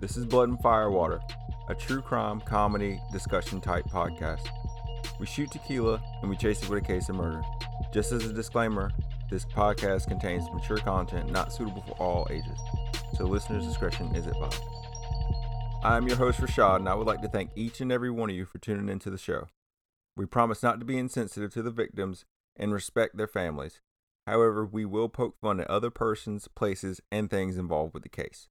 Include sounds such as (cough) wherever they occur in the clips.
This is Blood and Firewater, a true crime comedy discussion type podcast. We shoot tequila and we chase it with a case of murder. Just as a disclaimer, this podcast contains mature content not suitable for all ages, so listeners' discretion is advised. I am your host, Rashad, and I would like to thank each and every one of you for tuning into the show. We promise not to be insensitive to the victims and respect their families. However, we will poke fun at other persons, places, and things involved with the case.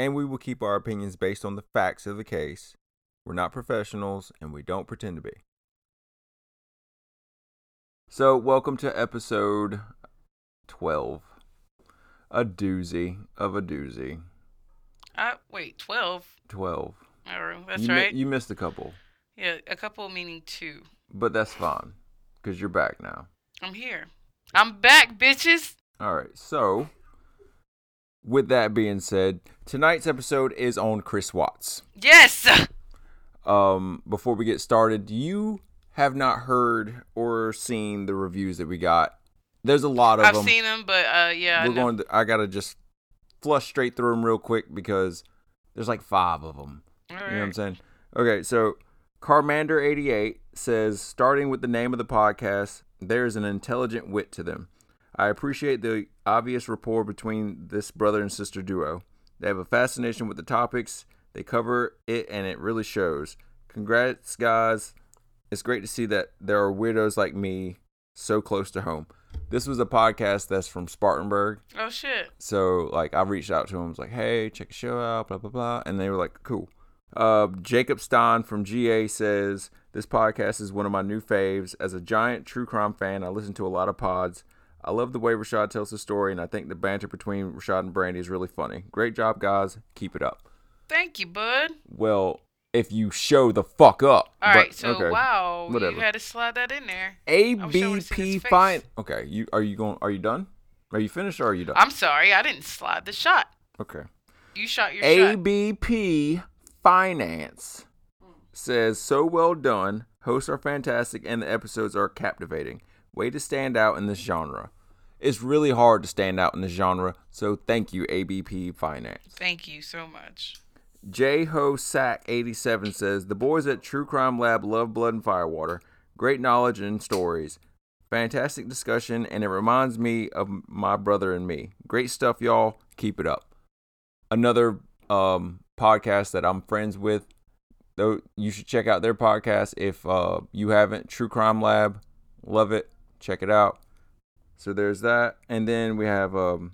And we will keep our opinions based on the facts of the case. We're not professionals, and we don't pretend to be. So, welcome to episode 12. A doozy of a doozy. Uh, wait, 12? 12. Oh, that's you, mi- right. you missed a couple, yeah, a couple meaning two. but that's fine because you're back now. I'm here. I'm back, bitches. All right. So, with that being said, tonight's episode is on Chris Watts. Yes. Um, before we get started, you have not heard or seen the reviews that we got. There's a lot of them. I've them. seen them, but uh, yeah, I We're know. going. To, I gotta just flush straight through them real quick because there's like five of them. All You know what I'm saying? Okay, so Carmander88 says, starting with the name of the podcast, there is an intelligent wit to them. I appreciate the obvious rapport between this brother and sister duo. They have a fascination with the topics, they cover it, and it really shows. Congrats, guys. It's great to see that there are weirdos like me so close to home. This was a podcast that's from Spartanburg. Oh shit. So like I reached out to him, was like, "Hey, check the show out," blah blah blah, and they were like, "Cool." Uh, Jacob Stein from GA says this podcast is one of my new faves. As a giant true crime fan, I listen to a lot of pods. I love the way Rashad tells the story, and I think the banter between Rashad and Brandy is really funny. Great job, guys. Keep it up. Thank you, bud. Well, if you show the fuck up. All right. But, So okay. wow, Whatever. you had to slide that in there. I wish I would've seen ABP Finance. Okay, you are you going? Are you done? Are you finished or are you done? I'm sorry, I didn't slide the shot. okay. You shot your shot. ABP Finance says, So well done. Hosts are fantastic and the episodes are captivating. Way to stand out in this genre. It's really hard to stand out in this genre, so thank you, ABP Finance. Thank you so much. J Ho Sack 87 says, The boys at True Crime Lab love blood and firewater. Great knowledge and stories. Fantastic discussion, and it reminds me of my brother and me. Great stuff, y'all. Keep it up. Another um, podcast that I'm friends with, though you should check out their podcast if uh, you haven't. True Crime Lab, love it. Check it out. So there's that, and then we have um,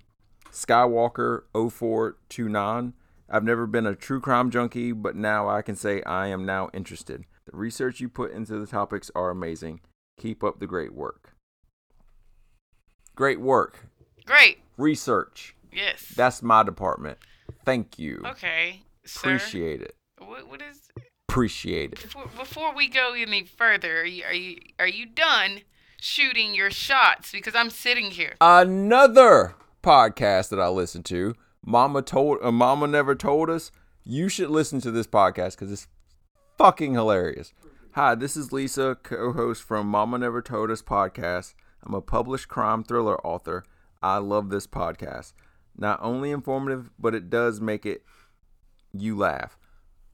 Skywalker 0429. I've never been a true crime junkie, but now I can say I am now interested. The research you put into the topics are amazing. Keep up the great work. Great work. Great. Research. Yes. That's my department. Thank you. okay. Sir, Appreciate it. what, what is Appreciate it. before, before we go any further? Are you are you are you done shooting your shots? Because I'm sitting here. Another podcast that I listen to, Mama told uh, Mama never told us. You should listen to this podcast because it's fucking hilarious. Hi, this is Lisa, co-host from Mama Never Told Us podcast. I'm a published crime thriller author. I love this podcast. Not only informative, but it does make it you laugh.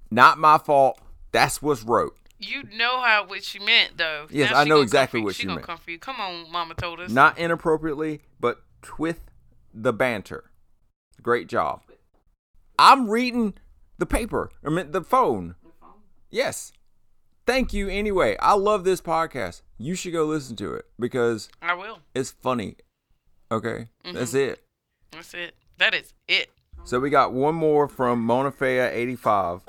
Not my fault. That's what's wrote. You know how what she meant though. Yes, Now I know exactly what she she gonna meant. come for you. Come on, Mama told us. Not inappropriately, but with the banter. Great job. I'm reading the paper. I mean the phone. Yes. Thank you anyway. I love this podcast. You should go listen to it because I will. it's funny. Okay? Mm-hmm. That's it. That's it. That is it. So we got one more from Monafea85.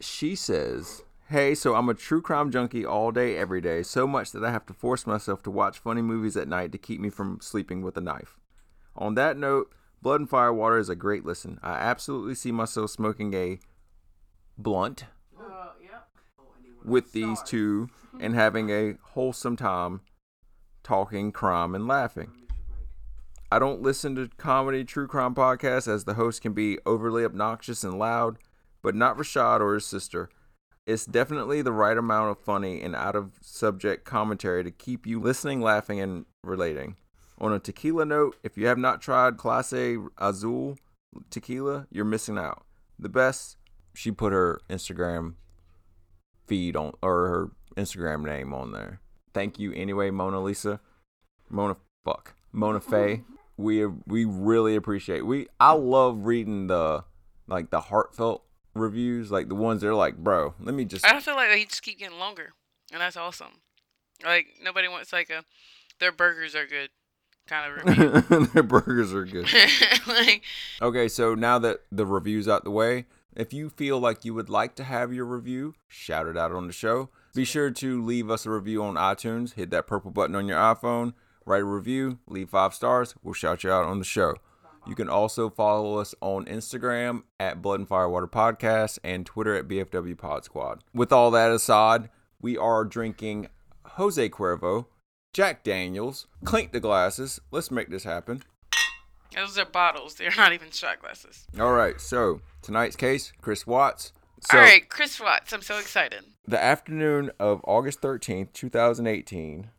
She says, Hey, so I'm a true crime junkie all day, every day, so much that I have to force myself to watch funny movies at night to keep me from sleeping with a knife. On that note, Blood and Firewater is a great listen. I absolutely see myself smoking a blunt oh, with these two and having a wholesome time talking crime and laughing. I don't listen to comedy true crime podcasts as the host can be overly obnoxious and loud, but not Rashad or his sister. It's definitely the right amount of funny and out of subject commentary to keep you listening, laughing, and relating. On a tequila note, if you have not tried Clase Azul tequila, you're missing out. the best, she put her Instagram feed on or her Instagram name on there. Thank you anyway, Mona Lisa. Mona fuck. Mona (laughs) Faye. We we really appreciate. We I love reading the like the heartfelt reviews, like the ones they're like, bro, let me just I feel like they just keep getting longer, and that's awesome. Like nobody wants like a their burgers are good kind of review. (laughs) their burgers are good. (laughs) like Okay, so now that the review's out the way, if you feel like you would like to have your review shout it out on the show, be sure to leave us a review on iTunes. Hit that purple button on your iPhone, write a review, leave five stars. We'll shout you out on the show. You can also follow us on Instagram at Blood and Firewater Podcast and Twitter at BFW Pod Squad. With all that aside, we are drinking Jose Cuervo, Jack Daniels, clink the glasses. Let's make this happen. those are bottles. They're not even shot glasses. All right, so tonight's case, Chris Watts. So, All right, Chris Watts. I'm so excited. The afternoon of August 13th, 2018,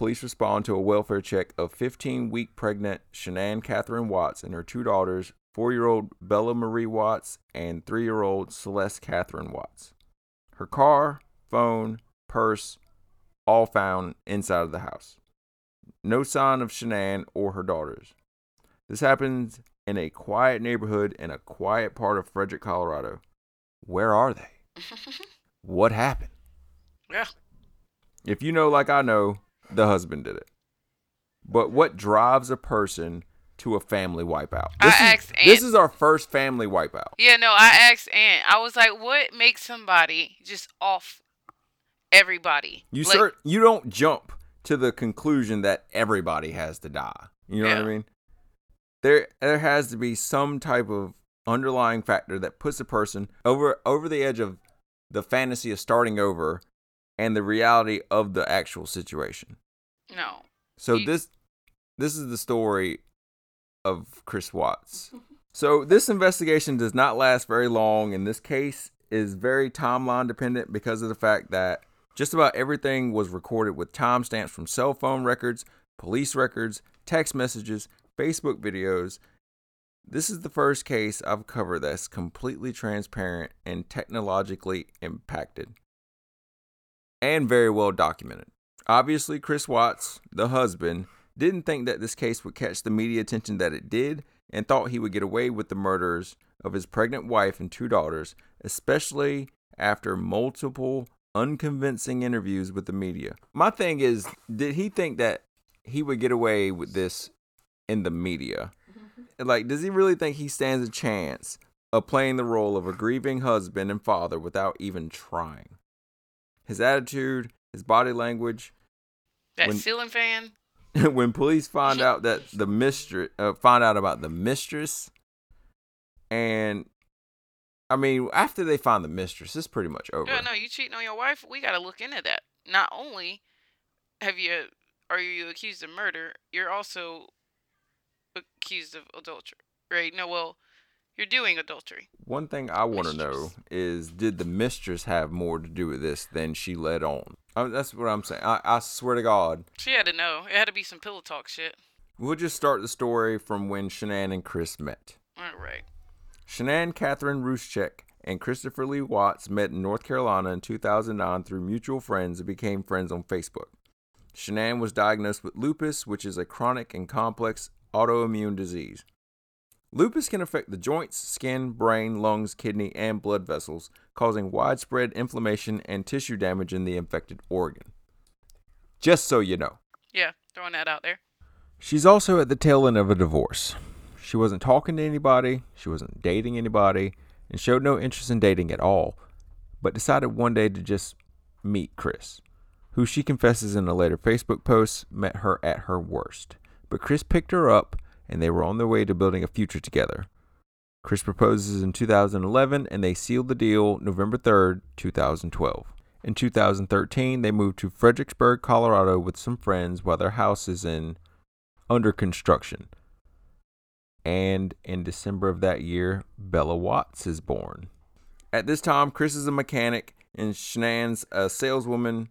police respond to a welfare check of 15 week pregnant Shanann Cathryn Watts and her two daughters, four year old Bella Marie Watts and three year old Celeste Cathryn Watts. Her car, phone, purse, all found inside of the house. No sign of Shanann or her daughters. This happens in a quiet neighborhood in a quiet part of Frederick, Colorado. Where are they? (laughs) What happened? yeah. If you know, like I know, the husband did it. But what drives a person to a family wipeout? I This, is, asked this is our first family wipeout. Yeah, no, I asked Aunt. I was like, what makes somebody just off everybody? You like, cert- you don't jump to the conclusion that everybody has to die. You know what I mean? There there has to be some type of underlying factor that puts a person over over the edge of the fantasy of starting over and the reality of the actual situation. No. So You- this this is the story of Chris Watts. (laughs) So this investigation does not last very long and this case is very timeline dependent because of the fact that just about everything was recorded with timestamps from cell phone records, police records, text messages, Facebook videos. This is the first case I've covered that's completely transparent and technologically impacted and very well documented. Obviously, Chris Watts, the husband, didn't think that this case would catch the media attention that it did and thought he would get away with the murders of his pregnant wife and two daughters, especially after multiple unconvincing interviews with the media. My thing is, did he think that he would get away with this in the media? Mm-hmm. Like, does he really think he stands a chance of playing the role of a grieving husband and father without even trying? His attitude, his body language, That When- ceiling fan? (laughs) when police find out that the mistress uh, find out about the mistress and i mean after they find the mistress it's pretty much over Yeah, no, you cheating on your wife? We got to look into that. Not only have you are you accused of murder, you're also accused of adultery. Right? No, well, you're doing adultery. one thing i want to know is did the mistress have more to do with this than she led on Uh, that's what i'm saying I, I swear to god She had to know. It had to be some pillow talk shit. we'll just start the story from when shanann and chris met All right. Shanann Cathryn Rzucek and Christopher Lee Watts met in North Carolina in 2009 through mutual friends and became friends on Facebook. Shanann was diagnosed with lupus, which is a chronic and complex autoimmune disease. Lupus can affect the joints, skin, brain, lungs, kidney, and blood vessels, causing widespread inflammation and tissue damage in the infected organ. Just so you know. Yeah, throwing that out there. She's also at the tail end of a divorce. She wasn't talking to anybody, she wasn't dating anybody, and showed no interest in dating at all, but decided one day to just meet Chris, who she confesses in a later Facebook post met her at her worst. But Chris picked her up, and they were on their way to building a future together. Chris proposes in 2011, and they sealed the deal November 3rd, 2012. In 2013, they moved to Fredericksburg, Colorado with some friends while their house is in under construction. And in December of that year, Bella Watts is born. At this time, Chris is a mechanic and Shanann's a saleswoman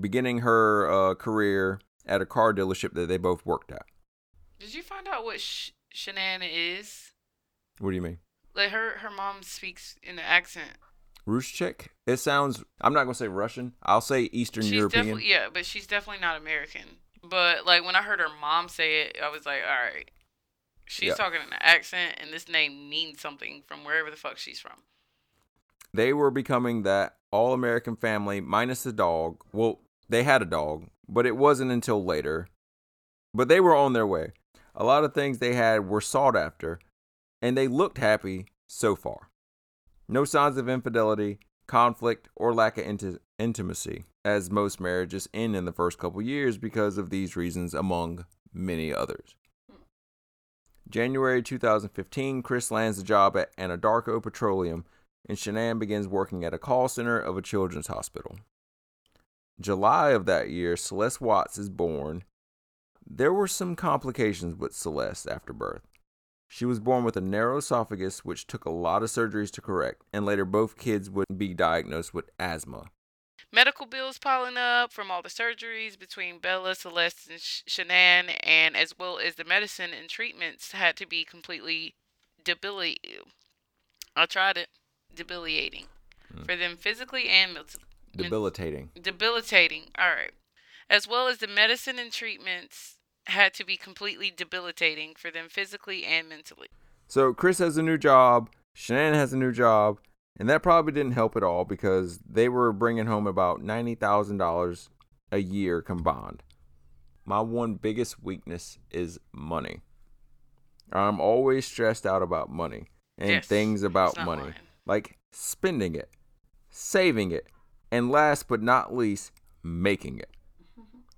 beginning her uh, career at a car dealership that they both worked at. Did you find out what Sh- Shanann is? What do you mean? Like her her mom speaks in the accent. Rushchik. It sounds. I'm not gonna say Russian. I'll say Eastern she's European. yeah, but she's definitely not American. But like when I heard her mom say it, I was like, all right, she's Yeah. talking in an accent, and this name means something from wherever the fuck she's from. They were becoming that all American family minus the dog. Well, they had a dog, but it wasn't until later. But they were on their way. A lot of things they had were sought after, and they looked happy so far. No signs of infidelity, conflict, or lack of inti- intimacy, as most marriages end in the first couple years because of these reasons, among many others. January 2015, Chris lands a job at Anadarko Petroleum, and Shanann begins working at a call center of a children's hospital. July of that year, Celeste Watts is born. There were some complications with Celeste after birth. She was born with a narrow esophagus, which took a lot of surgeries to correct, and later both kids would be diagnosed with asthma. Medical bills piling up from all the surgeries between Bella, Celeste, and Sh- Shanann, and as well as the medicine and treatments had to be completely debilitating. I tried it. Debilitating. Mm. For them physically and mentally. Debilitating. debilitating. All right. As well as the medicine and treatments had to be completely debilitating for them physically and mentally. So Chris has a new job, Shannon has a new job, and that probably didn't help at all because they were bringing home about $90,000 a year combined. My one biggest weakness is money. I'm always stressed out about money and Yes, things about money, lying. like spending it, saving it, and last but not least, making it.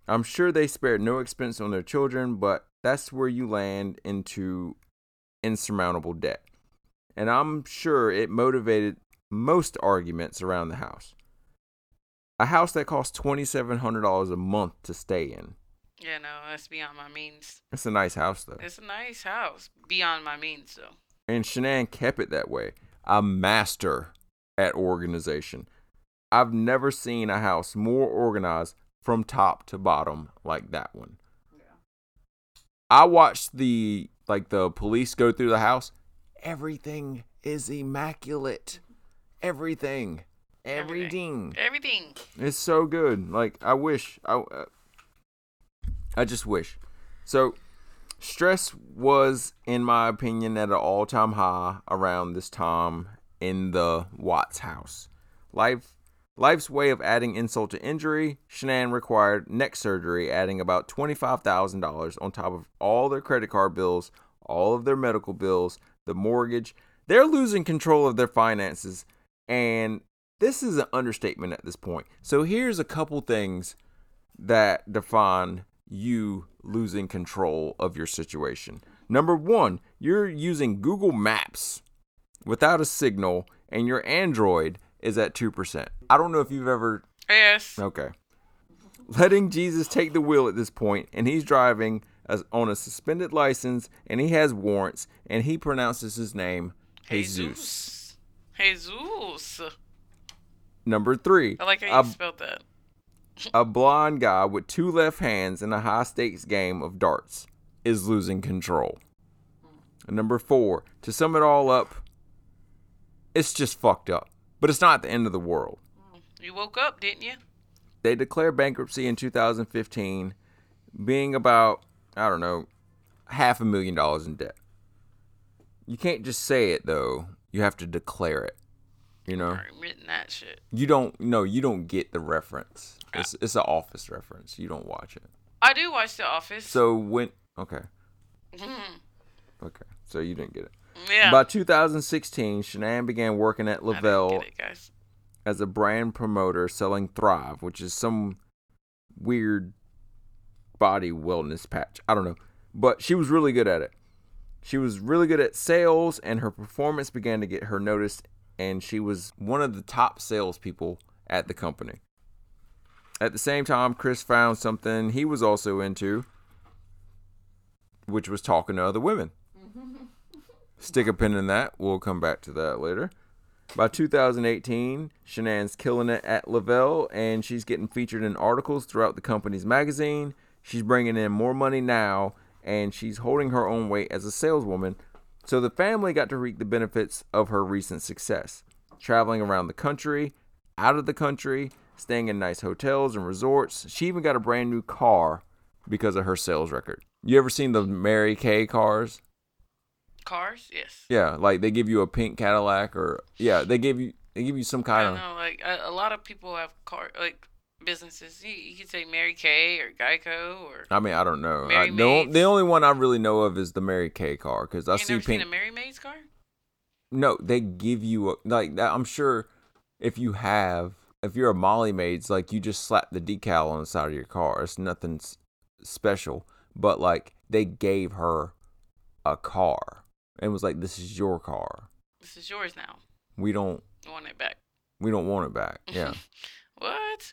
I'm sure they spared no expense on their children, but that's where you land into insurmountable debt. And I'm sure it motivated most arguments around the house. A house that costs $2,700 a month to stay in. Yeah, no, that's beyond my means. It's a nice house, though. It's a nice house. Beyond my means, though. And Shanann kept it that way. A master at organization. I've never seen a house more organized from top to bottom like that one. Yeah. I watched the like the police go through the house. Everything is immaculate. Everything. Everything. Everything. It's so good. Like I wish I uh, I just wish. So stress was in my opinion at an all-time high around this time in the Watts house. Life life's way of adding insult to injury, Shanann required neck surgery adding about $25,000 on top of all their credit card bills, all of their medical bills, the mortgage. They're losing control of their finances and this is an understatement at this point. So here's a couple things that define you losing control of your situation. Number one, you're using Google Maps without a signal, and your Android is at 2%. I don't know if you've ever. Yes. Okay. Letting Jesus take the wheel at this point, and he's driving as, on a suspended license, and he has warrants, and he pronounces his name Jesus. Jesus. Jesus. Number three, I like how you a spelled that. a blind guy with two left hands in a high stakes game of darts is losing control. And number four, to sum it all up, it's just fucked up. But it's not the end of the world. You woke up, didn't you? They declared bankruptcy in 2015, being about, I don't know, half a million dollars in debt. You can't just say it though, you have to declare it. You know? Written that shit. You don't no, you don't get the reference. It's it's an office reference. You don't watch it. I do watch The Office. So when okay, (laughs) okay, so you didn't get it. Yeah. By 2016, Shanann began working at Le-Vel it, as a brand promoter, selling Thrive, which is some weird body wellness patch. I don't know, but she was really good at it. She was really good at sales, and her performance began to get her noticed. And she was one of the top salespeople at the company. At the same time, Chris found something he was also into, which was talking to other women. (laughs) Stick a pin in that. We'll come back to that later. By 2018, Shanann's killing it at Le-Vel, and she's getting featured in articles throughout the company's magazine. She's bringing in more money now, and she's holding her own weight as a saleswoman. So the family got to reap the benefits of her recent success, traveling around the country, out of the country, staying in nice hotels and resorts. She even got a brand new car because of her sales record. You ever seen the Mary Kay cars? Cars, yes. Yeah, like they give you a pink Cadillac or yeah, they give you they give you some I kind don't of know. Like a, a lot of people have car like businesses. You, you could say Mary Kay or Geico or. I mean, I don't know. I, Mary the, the only one I really know of is the Mary Kay car because I you see never pink. seen a Mary Maid's car? No, they give you a, like that. I'm sure if you have, if you're a Molly Maids, like you just slap the decal on the side of your car. It's nothing special, but like they gave her a car and was like, "This is your car. This is yours now. We don't, want it back. we don't want it back." (laughs) Yeah, What?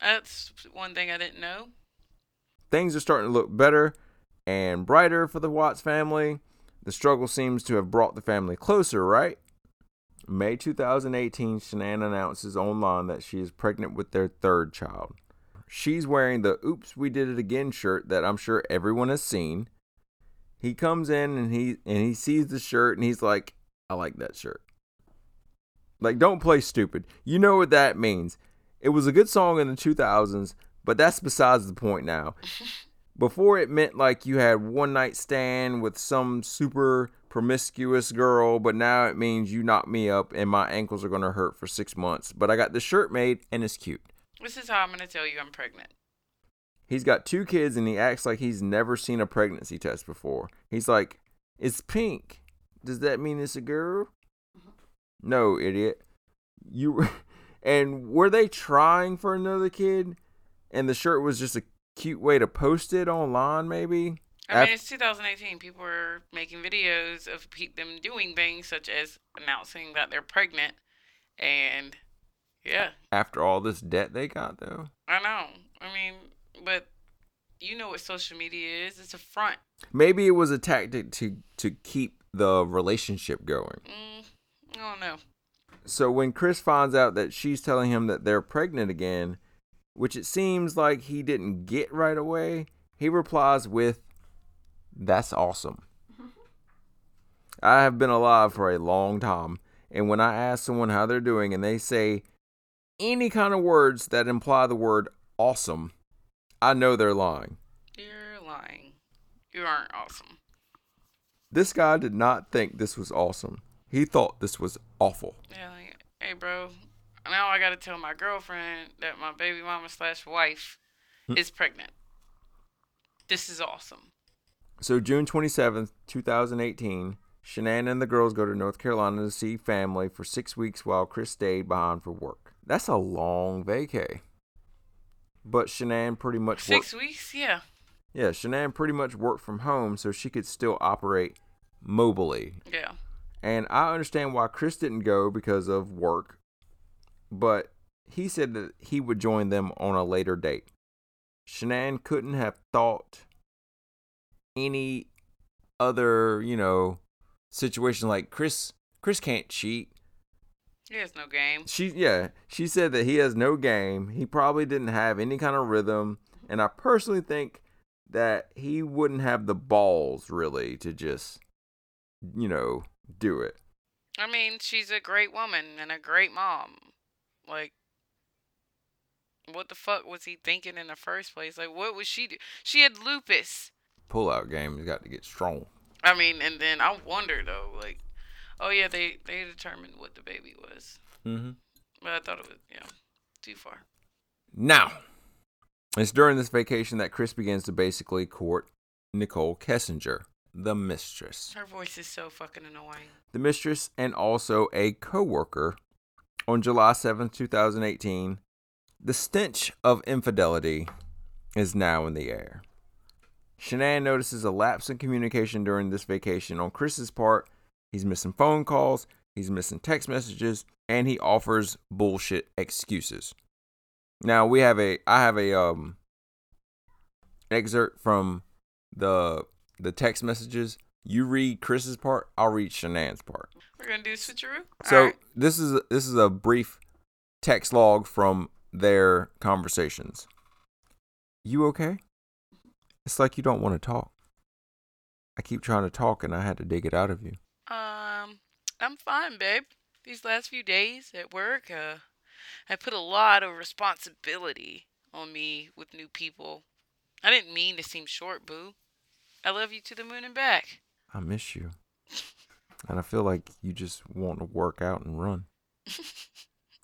That's one thing I didn't know. things are starting to look better and brighter for the Watts family. The struggle seems to have brought the family closer, right? May 2018, Shanann announces online that she is pregnant with their third child. She's wearing the Oops, We Did It Again shirt that I'm sure everyone has seen. He comes in and he and he sees the shirt and he's like, I like that shirt. Like, don't play stupid. You know what that means. It was a good song in the 2000s, but that's besides the point now. (laughs) Before it meant like you had one night stand with some super promiscuous girl, but now it means you knock me up and my ankles are going to hurt for six months. But I got the shirt made and it's cute. This is how I'm gonna tell you I'm pregnant. He's got two kids and he acts like he's never seen a pregnancy test before. He's like, It's pink. Does that mean it's a girl? Mm-hmm. No, idiot. You (laughs) and were they trying for another kid? And the shirt was just a cute way to post it online, maybe? I mean, it's 2018. People are making videos of them doing things such as announcing that they're pregnant, and yeah, After all this debt they got, though. I know. I mean, but you know what social media is? It's a front. Maybe it was a tactic to to keep the relationship going. Mm, I don't know. So when Chris finds out that she's telling him that they're pregnant again, which it seems like he didn't get right away, he replies with, That's awesome. (laughs) I have been alive for a long time, and when I ask someone how they're doing and they say any kind of words that imply the word awesome, I know they're lying. You're lying. You aren't awesome. This guy did not think this was awesome. He thought this was awful. Yeah, like, hey, bro. Now I gotta tell my girlfriend that my baby mama slash wife hmm. is pregnant. This is awesome. So June 27th, 2018, Shanann and the girls go to North Carolina to see family for six weeks while Chris stayed behind for work. That's a long vacay. But Shanann pretty much worked. Six weeks? Yeah. Yeah, Shanann pretty much worked from home so she could still operate mobily. Yeah. And I understand why Chris didn't go because of work, but he said that he would join them on a later date. Shanann couldn't have thought any other, you know, situation like Chris Chris can't cheat. He has no game. She yeah, she said that he has no game. He probably didn't have any kind of rhythm, and I personally think that he wouldn't have the balls really to just you know, do it. I mean, she's a great woman and a great mom. Like, what the fuck was he thinking in the first place? Like, what was she do? She had lupus. Pull-out game has got to get strong. I mean, and then I wonder though, like, oh yeah, they they determined what the baby was, Mm-hmm. but I thought it was yeah, too far. Now, it's during this vacation that Chris begins to basically court Nicole Kessinger, the mistress. Her voice is so fucking annoying. The mistress and also a co-worker. On July 7th, 2018, the stench of infidelity is now in the air. Shanann notices a lapse in communication during this vacation on Chris's part. He's missing phone calls, he's missing text messages, and he offers bullshit excuses. Now we have a I have a um excerpt from the the text messages. You read Chris's part, I'll read Shanann's part. We're gonna do switcheroo. So Alright. this is this is a brief text log from their conversations. You okay? It's like you don't want to talk. I keep trying to talk and I had to dig it out of you. Um, I'm fine, babe. These last few days at work, uh, I put a lot of responsibility on me with new people. I didn't mean to seem short, boo. I love you to the moon and back. I miss you. And I feel like you just want to work out and run.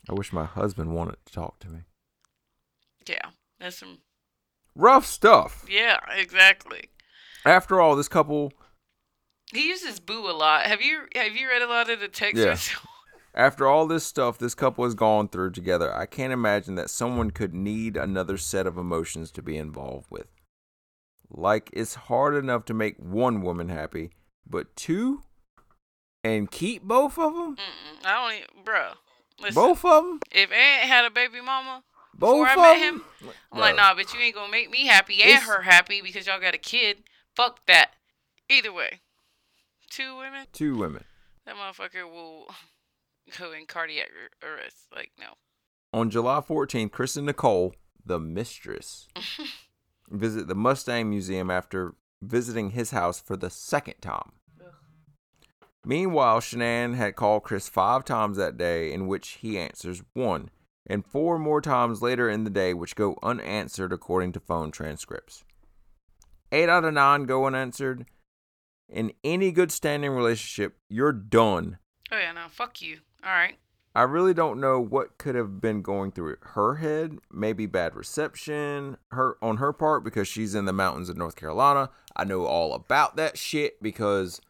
I wish my husband wanted to talk to me. Yeah, that's some. Rough stuff. Yeah, exactly. After all, this couple He uses boo a lot. Have you have you read a lot of the text? Yeah. (laughs) After all this stuff this couple has gone through together, I can't imagine that someone could need another set of emotions to be involved with. Like, it's hard enough to make one woman happy, but two? And keep both of them? Mm-mm, I don't, even, bruh. Listen, Both of them? If Aunt had a baby mama, Both I of met them? I'm like, nah, but you ain't gonna make me happy and It's- her happy because y'all got a kid. Fuck that. Either way, two women, Two women. that motherfucker will (laughs) go in cardiac arrest. Like, no. On July 14th, Chris and Nicole, the mistress, (laughs) visit the Mustang Museum after visiting his house for the second time. Meanwhile, Shanann had called Chris five times that day, in which he answers one, and four more times later in the day, which go unanswered according to phone transcripts. Eight out of nine go unanswered. In any good standing relationship, you're done Oh yeah, no, fuck you. All right. I really don't know what could have been going through her head. Maybe bad reception her on her part because she's in the mountains of North Carolina. I know all about that shit because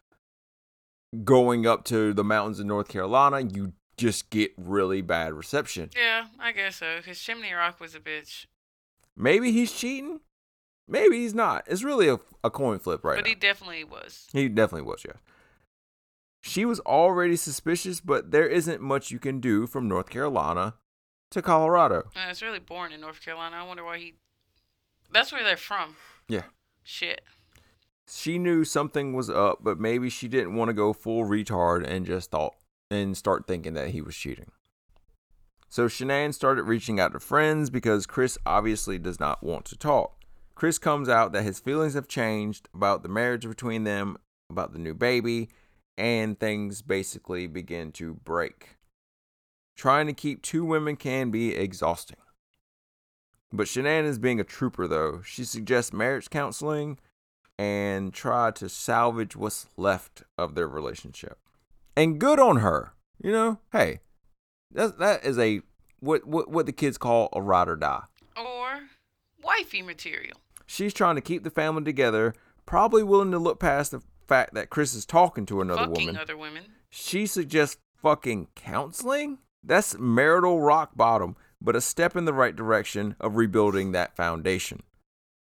going up to the mountains of North Carolina, you just get really bad reception. Yeah, I guess so. Cause Chimney Rock was a bitch, Maybe he's cheating. Maybe he's not. It's really a, a coin flip right but now. he definitely was. He definitely was, yeah. She was already suspicious, but there isn't much you can do from North Carolina to Colorado. Uh, it's really boring in North Carolina. I wonder why he. That's where they're from. Yeah. Shit. she knew something was up, but maybe she didn't want to go full retard and just thought and start thinking that he was cheating. So Shanann started reaching out to friends because Chris obviously does not want to talk. Chris comes out that his feelings have changed about the marriage between them, about the new baby, and things basically begin to break. Trying to keep two women can be exhausting. But Shanann is being a trooper though. She suggests marriage counseling and try to salvage what's left of their relationship. And good on her. You know, hey, that that is a what what what the kids call a ride or die. Or wifey material. She's trying to keep the family together, probably willing to look past the fact that Chris is talking to another Fucking woman. other women. She suggests fucking counseling? That's marital rock bottom, but a step in the right direction of rebuilding that foundation.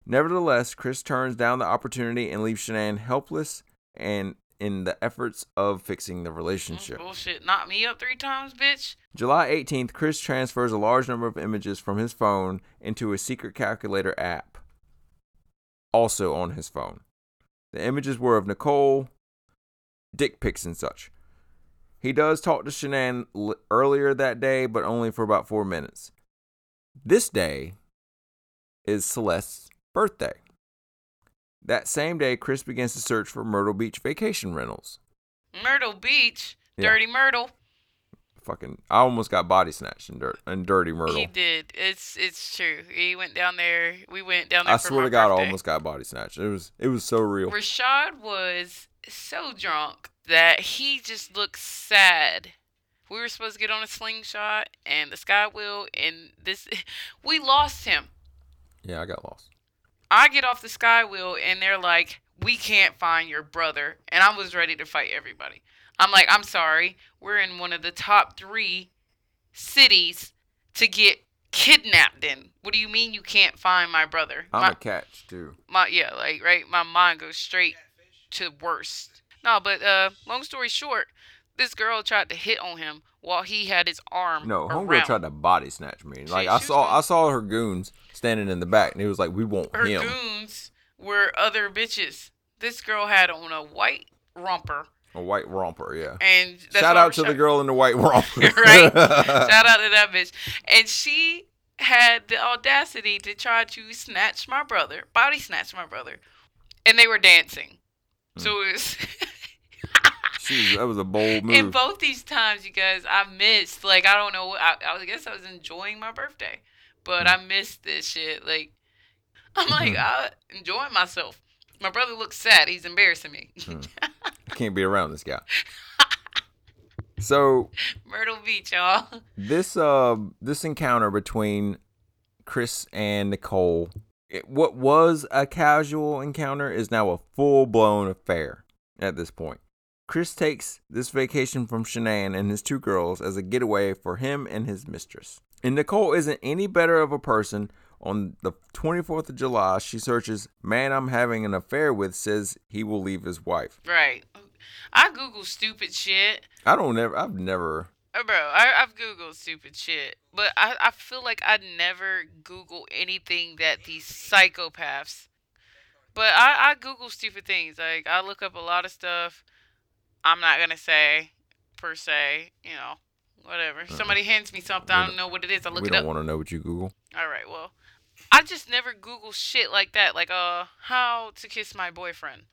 Nevertheless, Chris turns down the opportunity and leaves Shanann helpless and in the efforts of fixing the Mm, relationship. Bullshit. Knock me up three times, bitch. July 18th, Chris transfers a large number of images from his phone into a secret calculator app, also on his phone. The images were of Nicole, dick pics, and such. He does talk to Shanann l- earlier that day, but only for about four minutes. This day is Celeste's birthday. That same day, Chris begins to search for Myrtle Beach vacation rentals. Myrtle Beach. Yeah. Dirty Myrtle. Fucking, I almost got body snatched in, dirt, and Dirty Myrtle. He did. It's it's true. He went down there. We went down there. I swear to God, I birthday. almost got body snatched. It was it was so real. Rashad was so drunk that he just looked sad. We were supposed to get on a slingshot and the sky wheel, and this (laughs) we lost him. Yeah, I got lost. I get off the sky wheel and they're like, "We can't find your brother," and I was ready to fight everybody. I'm like, "I'm sorry, we're in one of the top three cities to get kidnapped in. What do you mean you can't find my brother?" I'm My- a catch too. my yeah, like right, my mind goes straight to worst. No, but uh, long story short, this girl tried to hit on him while he had his arm. No, homegirl tried to body snatch me. Like She- I she saw gonna- I saw her goons standing in the back, and he was like, "We want Her him." goons were other bitches. This girl had on a white romper, A white romper, yeah. and that's Shout out to the girl in the white (laughs) romper. right? (laughs) Shout out to that bitch. And she had the audacity to try to snatch my brother, body snatch my brother, and they were dancing. Hmm. So mm. it was. (laughs) Was, that was a bold And move. both these times, you guys, I missed. Like, I don't know. I, I guess I was enjoying my birthday, but mm. I missed this shit. Like, I'm like, mm. I enjoying myself. My brother looks sad. He's embarrassing me. I can't be around this guy. (laughs) So Myrtle Beach, y'all. this uh this encounter between Chris and Nicole, it, what was a casual encounter is now a full blown affair at this point. Chris takes this vacation from Shanann and his two girls as a getaway for him and his mistress. And Nicole isn't any better of a person. On the 24th of July, she searches, Man, I'm having an affair with, says he will leave his wife. Right. I Google stupid shit. I don't never, I've never, Uh, Bro, I, I've Googled stupid shit, but I, I feel like I never Google anything that these psychopaths. But I, I Google stupid things. Like, I look up a lot of stuff. I'm not going to say, per se, you know, whatever. Somebody hands me something, I don't know what it is. I look it up. we it don't want to know what you Google. All right, well, I just never Google shit like that. Like, uh, how to kiss my boyfriend.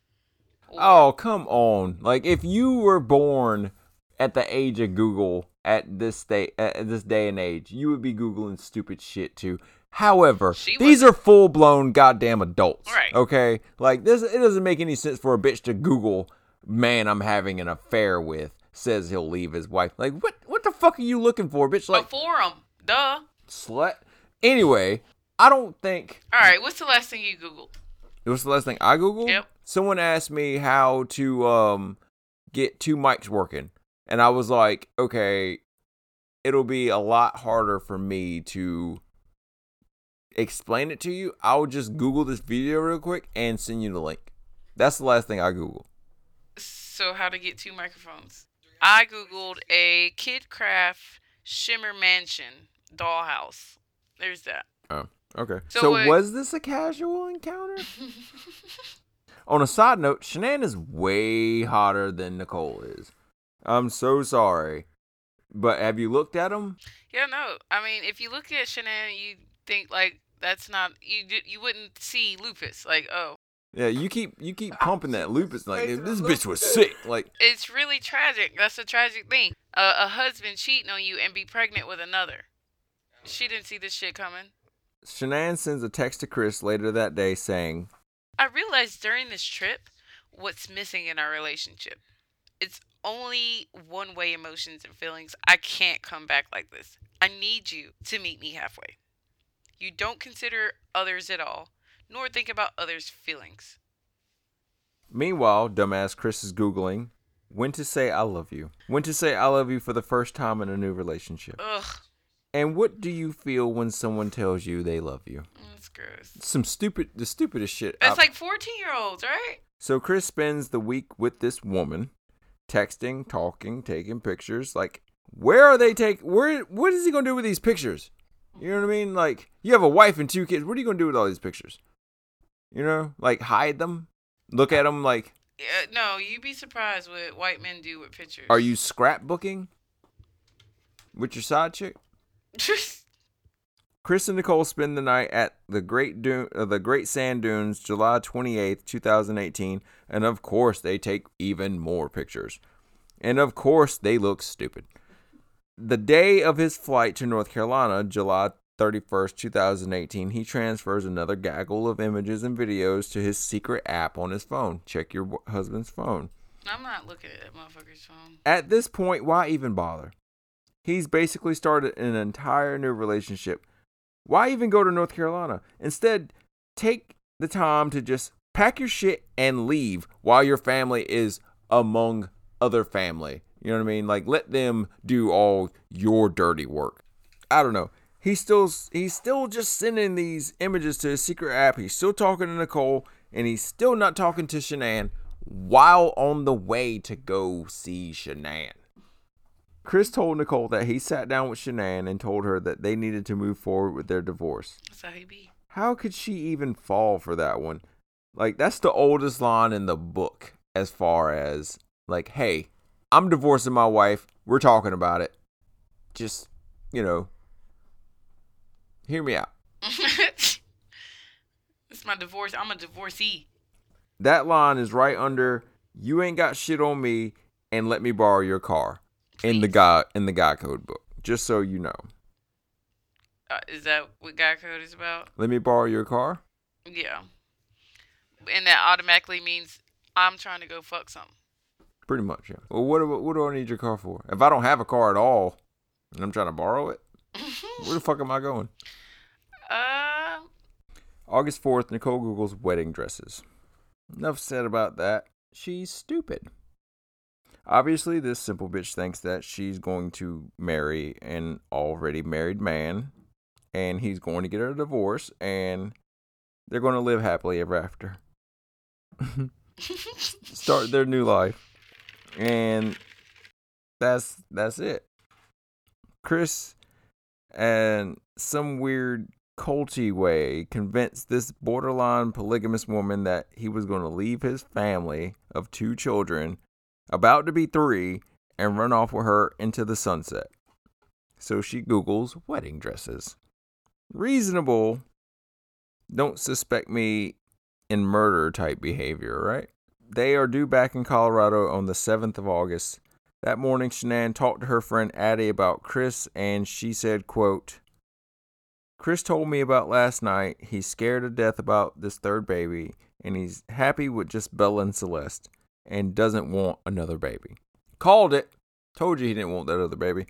Or- Oh, come on. Like if you were born at the age of Google at this day at this day and age, you would be googling stupid shit too. However, these are full blown goddamn adults. Right. Okay? Like this it doesn't make any sense for a bitch to Google man I'm having an affair with says he'll leave his wife. Like what what the fuck are you looking for, bitch? Like Before him. Duh. slut. Anyway, I don't think All right, what's the last thing you Googled? What's the last thing I googled? Yep. Someone asked me how to um get two mics working, and I was like, okay, it'll be a lot harder for me to explain it to you. I'll just Google this video real quick and send you the link. That's the last thing I googled. So, how to get two microphones? I googled a KidKraft Shimmer Mansion dollhouse. There's that. Oh, okay. So So, what- was this a casual encounter? (laughs) On a side note, Shanann is way hotter than Nicole is. I'm so sorry. But have you looked at him? yeah, no. I mean, if you look at Shanann, you think like that's not you. You wouldn't see lupus. Like, oh, Yeah, you keep you keep pumping that lupus like this bitch was sick. Like it's really tragic. That's a tragic thing. Uh, a husband cheating on you and be pregnant with another. She didn't see this shit coming. Shanann sends a text to Chris later that day saying, I realized during this trip what's missing in our relationship. It's only one way emotions and feelings. I can't come back like this. I need you to meet me halfway. You don't consider others at all, nor think about others' feelings. Meanwhile, dumbass Chris is Googling when to say I love you. When to say I love you for the first time in a new relationship. Ugh, And what do you feel when someone tells you they love you? Mm, that's gross. Some stupid the stupidest shit. It's I've- like 14 year olds, right? So Chris spends the week with this woman, texting, talking, taking pictures. Like, where are they take? Where? What is he gonna do with these pictures? You know what I mean? Like, you have a wife and two kids. What are you gonna do with all these pictures? You know, like hide them, look at them. Like, Yeah, no, you'd be surprised what white men do with pictures. are you scrapbooking with your side chick? (laughs) Chris and Nicole spend the night at the Great Dune, uh, the Great Sand Dunes, July 28th, 2018, and of course they take even more pictures. And of course they look stupid. The day of his flight to North Carolina, July 31st, 2018, he transfers another gaggle of images and videos to his secret app on his phone. Check your husband's phone. I'm not looking at that motherfucker's phone. At this point, why even bother? He's basically started an entire new relationship. Why even go to North Carolina? Instead, take the time to just pack your shit and leave while your family is among other family. You know what I mean? Like let them do all your dirty work. I don't know. He's still he's still just sending these images to his secret app. He's still talking to Nicole and he's still not talking to Shanann while on the way to go see Shanann. Chris told Nicole that he sat down with Shanann and told her that they needed to move forward with their divorce. That's how he be. How could she even fall for that one? Like, that's the oldest line in the book as far as, like, hey, I'm divorcing my wife. We're talking about it. Just, you know, hear me out. (laughs) it's my divorce. I'm a divorcee. That line is right under, you ain't got shit on me. and let me borrow your car in the guy in the guy code book. Just so you know. Uh, is that what guy code is about? Let me borrow your car. Yeah. And that automatically means I'm trying to go fuck something. Pretty much, yeah. Well, what do, what do I need your car for? If I don't have a car at all, and I'm trying to borrow it, (laughs) where the fuck am I going? uh, August 4th, Nicole Google's wedding dresses. Enough said about that. She's stupid. Obviously, this simple bitch thinks that she's going to marry an already married man, and he's going to get her a divorce, and they're going to live happily ever after. (laughs) Start their new life. And that's that's it. Chris and some weird culty way convinced this borderline polygamous woman that he was going to leave his family of two children, about to be three, and run off with her into the sunset. So she Googles wedding dresses. Reasonable. Don't suspect me in murder type behavior, right? They are due back in Colorado on the 7th of August. That morning, Shanann talked to her friend Addie about Chris, and she said, quote, Chris told me about last night. He's scared to death about this third baby, and he's happy with just Bella and Celeste, and doesn't want another baby. Called it. Told you he didn't want that other baby.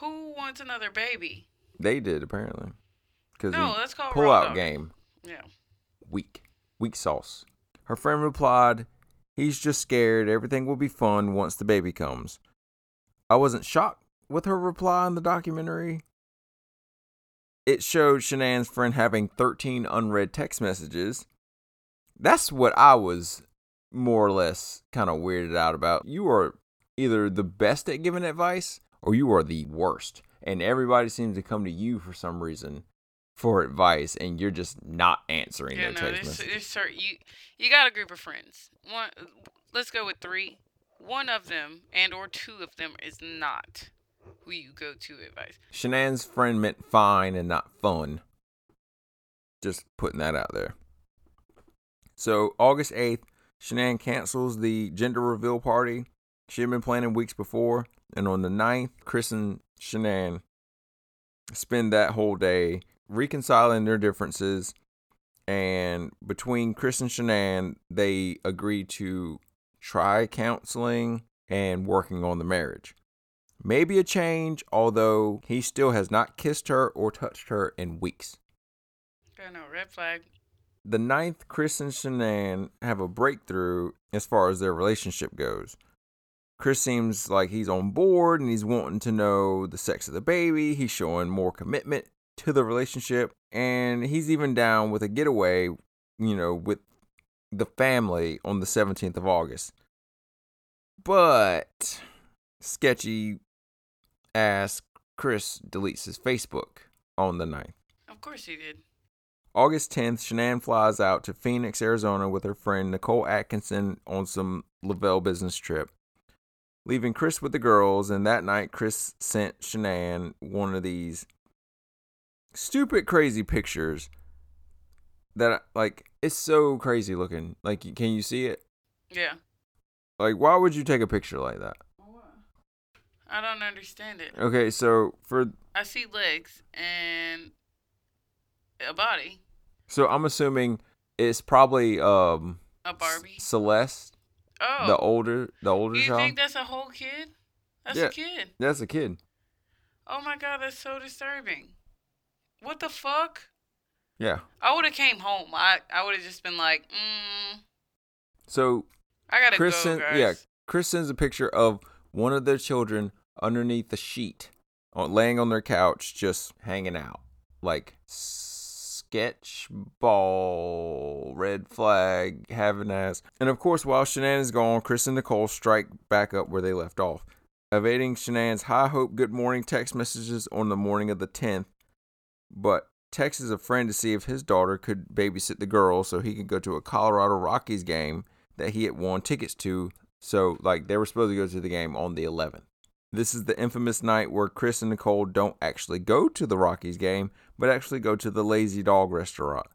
who wants another baby? They did, apparently. Because No, that's called pull out dog. game. Yeah. Weak. Weak sauce. Her friend replied, He's just scared. Everything will be fun once the baby comes. I wasn't shocked with her reply in the documentary. It showed Shanann's friend having 13 unread text messages. That's what I was more or less kind of weirded out about. You are either the best at giving advice or you are the worst. And everybody seems to come to you for some reason for advice and you're just not answering Yeah, their no, text there's, messages. there's certain you you got a group of friends. One, let's go with three. One of them and or two of them is not who you go to advice. Shanann's friend meant fine and not fun. Just putting that out there. So, August 8th, Shanann cancels the gender reveal party she had been planning weeks before. And on the 9th, Chris and Shanann spend that whole day reconciling their differences. And between Chris and Shanann, they agree to try counseling and working on the marriage. Maybe a change, although he still has not kissed her or touched her in weeks. Got no red flag. The ninth, Chris and Shanann have a breakthrough as far as their relationship goes. Chris seems like he's on board and he's wanting to know the sex of the baby. He's showing more commitment to the relationship and he's even down with a getaway, you know, with the family on the 17th of August. But sketchy ass Chris deletes his Facebook on the 9th. Of course he did. August 10th, Shanann flies out to Phoenix, Arizona with her friend Nicole Atkinson on some Le-Vel business trip, leaving Chris with the girls. And that night, Chris sent Shanann one of these stupid, crazy pictures that, like, it's so crazy looking. Like, can you see it? Yeah. Like, why would you take a picture like that? I don't understand it. Okay, so for I see legs and a body. so I'm assuming it's probably um A Barbie. Celeste, Oh. the older the older you child. think that's a whole kid? That's Yeah. a kid. That's a kid. Oh my god, that's so disturbing. What the fuck? Yeah. I would have came home. I I would have just been like, mm, So I gotta Chris go, guys. yeah, Chris sends a picture of one of their children underneath the sheet, laying on their couch, just hanging out, like sketch ball, red flag, having ass. And of course, while Shanann is gone, Chris and Nicole strike back up where they left off, evading Shanann's high hope good morning text messages on the morning of the 10th, but texts a friend to see if his daughter could babysit the girls so he could go to a Colorado Rockies game that he had won tickets to. So, like, they were supposed to go to the game on the 11th. This is the infamous night where Chris and Nicole don't actually go to the Rockies game, but actually go to the Lazy Dog restaurant.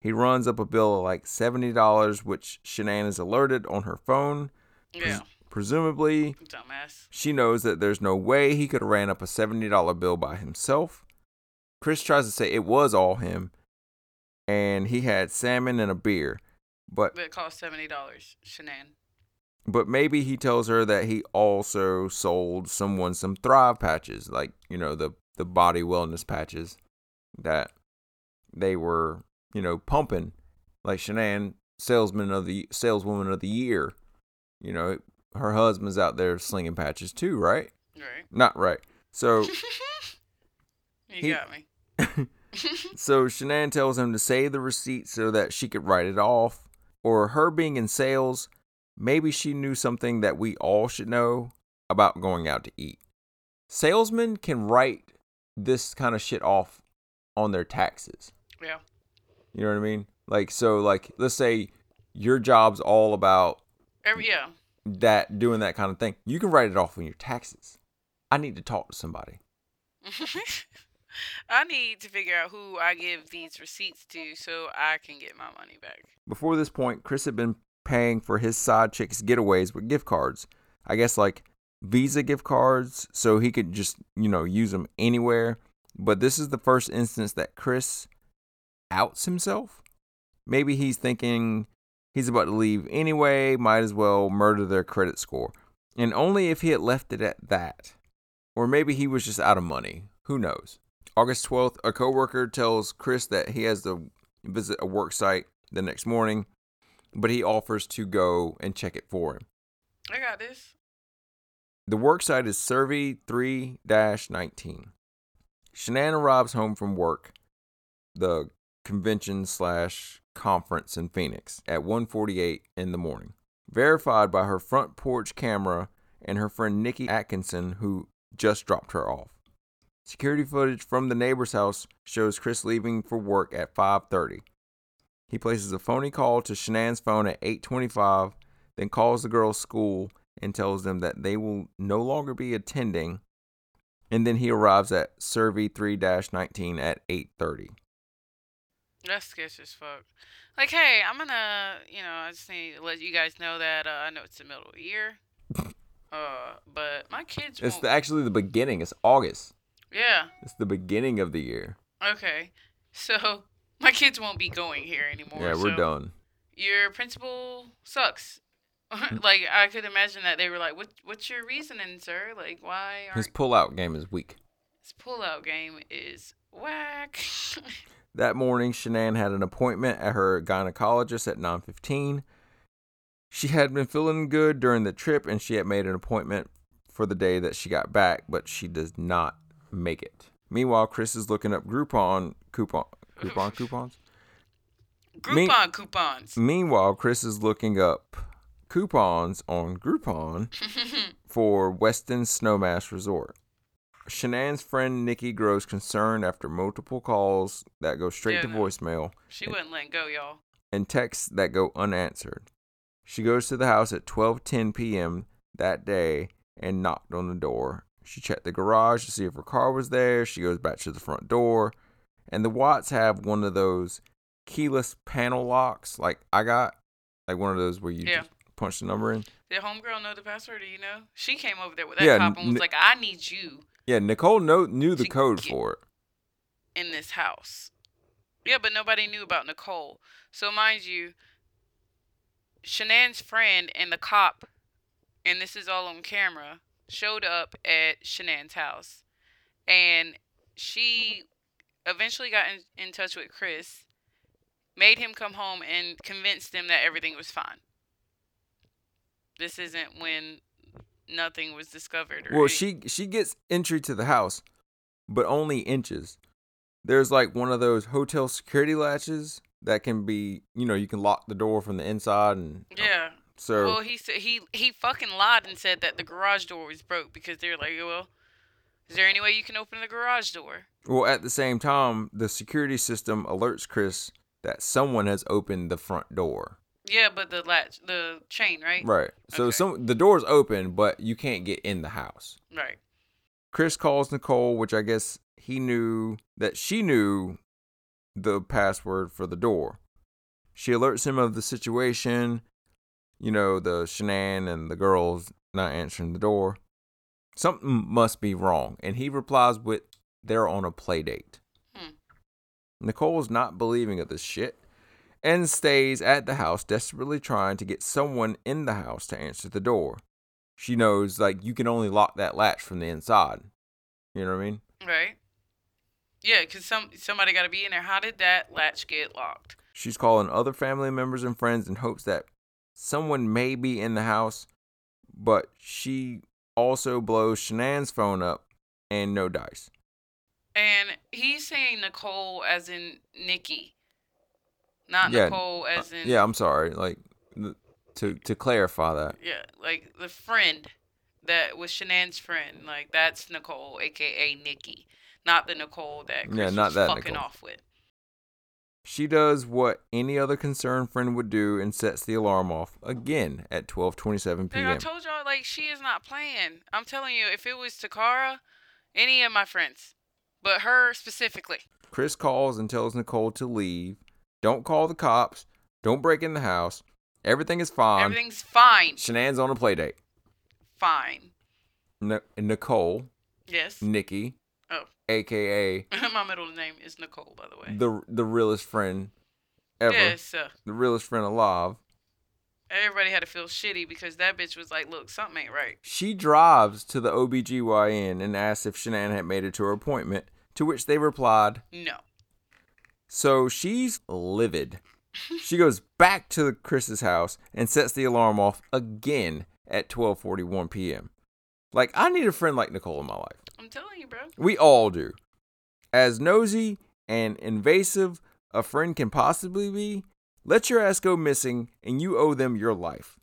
He runs up a bill of like $70, which Shanann is alerted on her phone. Yeah. Presumably, Dumbass. she knows that there's no way he could have ran up a $70 bill by himself. Chris tries to say it was all him and he had salmon and a beer. But But it cost seventy dollars. Shanann. But maybe he tells her that he also sold someone some Thrive patches, like, you know, the the body wellness patches that they were, you know, pumping like Shanann, salesman of the saleswoman of the year. You know, her husband's out there slinging patches too, right? Right. Not right. So (laughs) you He- got me. (laughs) (laughs) so Shanann tells him to save the receipt so that she could write it off. Or her being in sales, maybe she knew something that we all should know about going out to eat. Salesmen can write this kind of shit off on their taxes. yeah. You know what I mean? Like so like let's say your job's all about Every yeah. that doing that kind of thing. You can write it off on your taxes. I need to talk to somebody. (laughs) I need to figure out who I give these receipts to so I can get my money back. Before this point, Chris had been paying for his side chick's getaways with gift cards. I guess like Visa gift cards, so he could just, you know, use them anywhere. But this is the first instance that Chris outs himself. Maybe he's thinking he's about to leave anyway, might as well murder their credit score. And only if he had left it at that. Or maybe he was just out of money. Who knows? August 12th, a coworker tells Chris that he has to visit a work site the next morning, but he offers to go and check it for him. I got this. The work site is Cervi 3 19. Shanann arrives home from work, the convention slash conference in Phoenix, at 1.48 in the morning. Verified by her front porch camera and her friend Nikki Atkinson, who just dropped her off. Security footage from the neighbor's house shows Chris leaving for work at 5:30. He places a phony call to Shanann's phone at 8:25, then calls the girl's school and tells them that they will no longer be attending. And then he arrives at Cervi 3-19 at 8:30. That's sketch as fuck. Like, hey, I'm gonna, you know, I just need to let you guys know that uh, I know it's the middle of the year. (laughs) uh, but my kids It's the, actually the beginning. It's August. yeah. It's the beginning of the year. Okay. (laughs) So my kids won't be going here anymore. yeah, we're so done. Your principal sucks. (laughs) like I could imagine that they were like, "What? What's your reasoning, sir? Like, why His pullout game is weak. this pullout game is whack?" (laughs) That morning, Shanann had an appointment at her gynecologist at 9:15. She had been feeling good during the trip and she had made an appointment for the day that she got back, but she does not make it. Meanwhile, Chris is looking up Groupon coupon coupon (laughs) coupons. Me- Groupon coupons. Meanwhile, Chris is looking up coupons on Groupon (laughs) for Westin Snowmass Resort. Shanann's friend Nikki grows concerned after multiple calls that go straight Yeah, to no. voicemail she wouldn't let go, y'all. and texts that go unanswered. She goes to the house at 12:10 p.m. that day and knocked on the door. She checked the garage to see if her car was there. She goes back to the front door, and the Watts have one of those keyless panel locks like I got, like one of those where you Yeah. just punch the number in. Did homegirl know the password? Do you know? She came over there with that Yeah, cop and was n- like, "I need you Yeah, Nicole know, knew the code for it. in this house." Yeah, but nobody knew about Nicole. So mind you, Shanann's friend and the cop, and this is all on camera, showed up at Shanann's house, and she eventually got in, in touch with Chris, made him come home, and convinced him that everything was fine. This isn't when nothing was discovered. Well, she she gets entry to the house, but only inches. There's like one of those hotel security latches that can be, you know, you can lock the door from the inside, and yeah. so Well, he said he he fucking lied and said that the garage door was broke because they're like, well, is there any way you can open the garage door? well at the same time, the security system alerts Chris that someone has opened the front door. Yeah, but the latch, the chain, right? Right. So Okay. some the door's open, but you can't get in the house. Right. Chris calls Nicole, which I guess he knew that she knew the password for the door. She alerts him of the situation, you know, the Shanann and the girls not answering the door. Something must be wrong, and he replies with, They're on a play date. Hmm. Nicole's not believing of this shit and stays at the house, desperately trying to get someone in the house to answer the door. She knows, like, you can only lock that latch from the inside. You know what I mean? Right. Yeah, because some somebody got to be in there. How did that latch get locked? She's calling other family members and friends in hopes that someone may be in the house, but she also blows Shanann's phone up and no dice. And he's saying Nicole as in Nikki, not Yeah, Nicole uh, as in Yeah, I'm sorry. Like, to to clarify that. yeah, like the friend that was Shanann's friend. Like that's Nicole, aka Nikki, not the Nicole that Chris Yeah, not was that fucking Nicole. off with. She does what any other concerned friend would do and sets the alarm off again at 12:27 Like, I told y'all, like she is not playing. I'm telling you, if it was Takara, any of my friends, but her specifically. Chris calls and tells Nicole to leave. Don't call the cops. Don't break in the house. Everything is fine. Everything's fine. Shanann's on a play date. Fine. N- Nicole, Yes. Nikki, Oh. aka (laughs) my middle name is Nicole, by the way. the the realest friend ever, Yes. Uh, the realest friend alive. everybody had to feel shitty because that bitch was like, "Look, something ain't right." She drives to the OBGYN and asks if Shanann had made it to her appointment, to which they replied, No. So she's livid. She goes back to Chris's house and sets the alarm off again at 12:41 p.m. Like I need a friend like Nicole in my life. I'm telling you, bro. We all do. As nosy and invasive a friend can possibly be, let your ass go missing and you owe them your life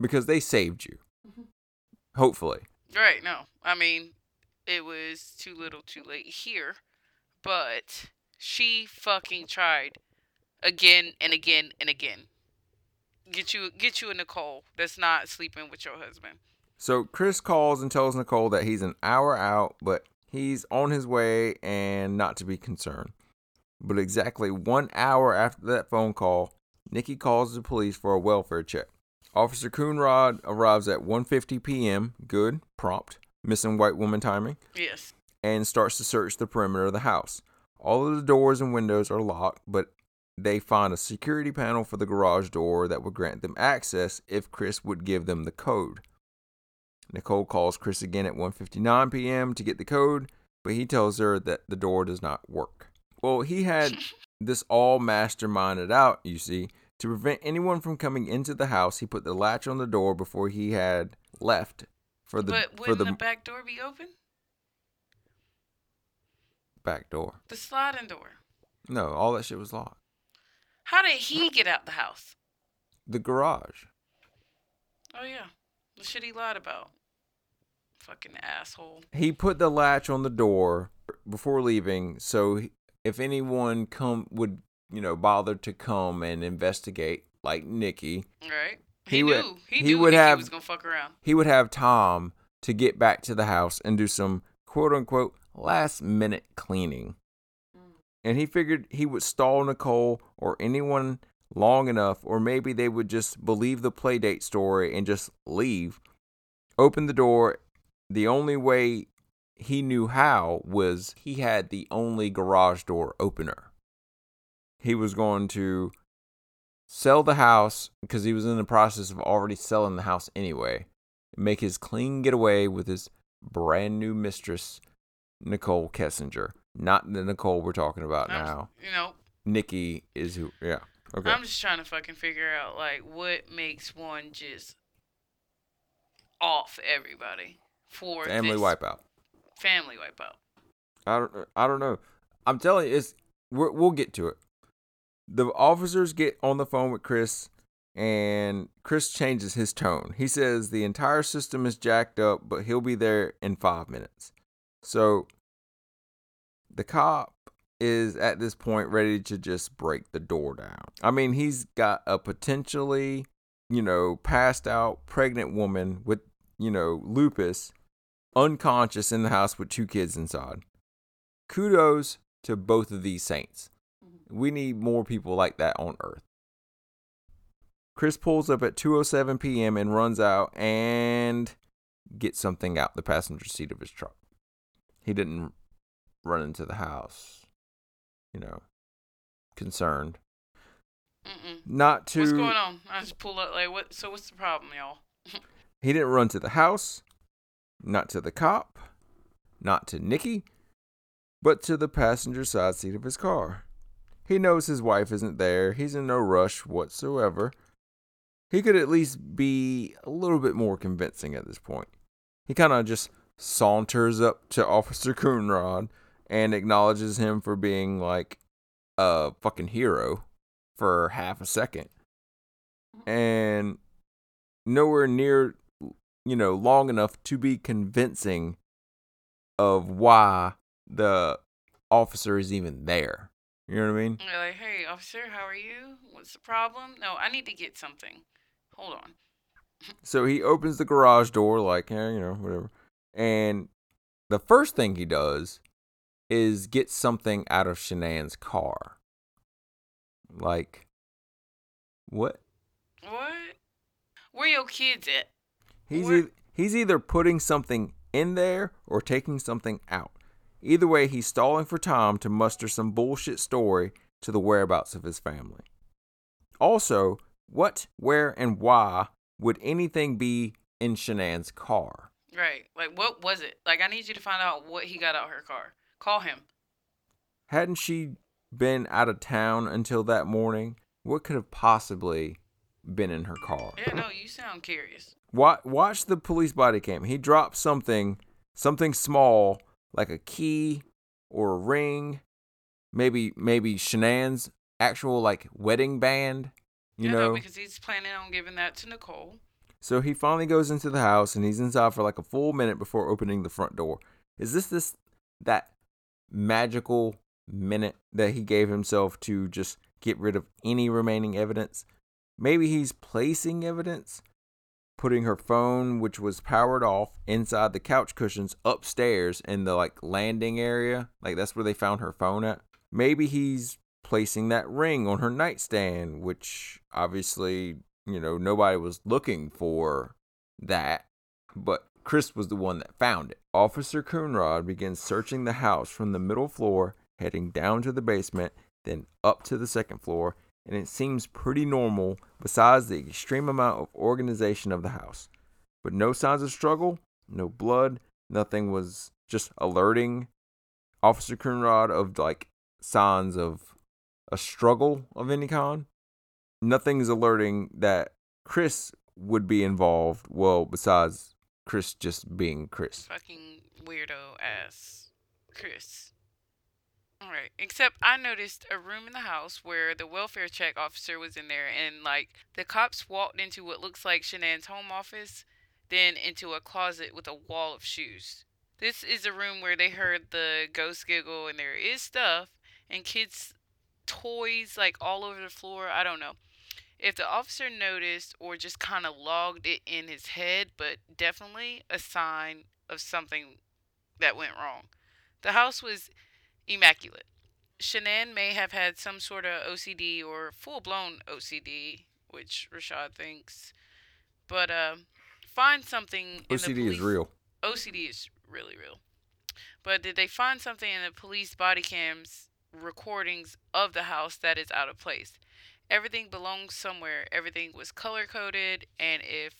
because they saved you. Mm-hmm. Hopefully. Right? No. I mean, it was too little, too late here, but she fucking tried again and again and again. Get you, get you a Nicole that's not sleeping with your husband. So Chris calls and tells Nicole that he's an hour out, but he's on his way and not to be concerned. But exactly one hour after that phone call, Nikki calls the police for a welfare check. Officer Coonrod arrives at 1:50 p.m. Good, prompt, missing white woman timing, Yes. and starts to search the perimeter of the house. All of the doors and windows are locked, but they find a security panel for the garage door that would grant them access if Chris would give them the code. Nicole calls Chris again at 1:59 p.m. to get the code, but he tells her that the door does not work. Well, he had (laughs) this all masterminded out, you see. To prevent anyone from coming into the house, he put the latch on the door before he had left for the but for wouldn't the, the back door be open? back door. The sliding door. No, all that shit was locked. How did he get out the house? The garage. Oh yeah, the shit he lied about. Fucking asshole. He put the latch on the door before leaving, so if anyone come would you know bother to come and investigate, like Nikki, Right? He He, would- knew. He, he knew would Nikki have- was gonna fuck around. he would have Tom to get back to the house and do some quote unquote last minute cleaning. Mm. And he figured he would stall Nicole or anyone long enough, or maybe they would just believe the playdate story and just leave. Open the door. The only way he knew how was he had the only garage door opener. He was going to sell the house because he was in the process of already selling the house anyway. Make his clean getaway with his brand new mistress, Nicole Kessinger. Not the Nicole we're talking about I'm- now. You know, Nikki is who, yeah. Okay. I'm just trying to fucking figure out like what makes one just off everybody for Family wipeout. Family wipeout. I don't. I don't know. I'm telling you, it's. We're, we'll get to it. The officers get on the phone with Chris, and Chris changes his tone. He says the entire system is jacked up, but he'll be there in five minutes. So, the cop is at this point ready to just break the door down. I mean, he's got a potentially, you know, passed out pregnant woman with, you know, lupus unconscious in the house with two kids inside. Kudos to both of these saints. Mm-hmm. We need more people like that on earth. Chris pulls up at 2:07 p.m. and runs out and gets something out the passenger seat of his truck. He didn't run into the house, you know, concerned. Mm-mm. Not to What's going on? I just pull up like what? So what's the problem, y'all? (laughs) He didn't run to the house, not to the cop, not to Nikki, but to the passenger side seat of his car. He knows his wife isn't there. He's in no rush whatsoever. He could at least be a little bit more convincing at this point. He kind of just saunters up to (laughs) Officer Coonrod and acknowledges him for being like a fucking hero for half a second. Mm-hmm. And nowhere near, you know, long enough to be convincing of why the officer is even there. You know what I mean? You're like, hey, officer, how are you? What's the problem? No, I need to get something. Hold on. (laughs) So he opens the garage door, like, eh, you know, whatever. And the first thing he does is get something out of Shanann's car. Like, what? What? Where your kids at? He's e- he's either putting something in there or taking something out. Either way, he's stalling for time to muster some bullshit story to the whereabouts of his family. Also, what, where, and why would anything be in Shanann's car? Right. Like, what was it? Like, I need you to find out what he got out her car. Call him. Hadn't she been out of town until that morning? What could have possibly been in her car? Yeah, no, you sound curious. Watch, watch the police body cam. He dropped something, something small, like a key or a ring, maybe maybe Shanann's actual like wedding band. You yeah, know. no, because he's planning on giving that to Nicole. so he finally goes into the house and he's inside for like a full minute before opening the front door. Is this this that magical minute that he gave himself to just get rid of any remaining evidence? Maybe he's placing evidence, putting her phone, which was powered off, inside the couch cushions upstairs in the like landing area. Like that's where they found her phone at. Maybe he's placing that ring on her nightstand, which obviously, you know, nobody was looking for that, but Chris was the one that found it. Officer Coonrod begins searching the house from the middle floor, heading down to the basement, then up to the second floor, and it seems pretty normal besides the extreme amount of organization of the house. But no signs of struggle, no blood, nothing was just alerting Officer Coonrod of like signs of a struggle of any kind. Nothing's alerting that Chris would be involved. Well, besides Chris just being Chris. Fucking weirdo ass Chris. Alright. Except I noticed a room in the house where the welfare check officer was in there and like the cops walked into what looks like Shanann's home office, then into a closet with a wall of shoes. This is a room where they heard the ghost giggle and there is stuff and kids toys like all over the floor. I don't know. If the officer noticed or just kind of logged it in his head, but definitely a sign of something that went wrong. The house was immaculate. Shanann may have had some sort of OCD or full blown OCD, which Rashad thinks. But uh, find something. In the OCD is real. OCD is really real. But did they find something in the police body cams recordings of the house that is out of place? Everything belongs somewhere. Everything was color coded, and if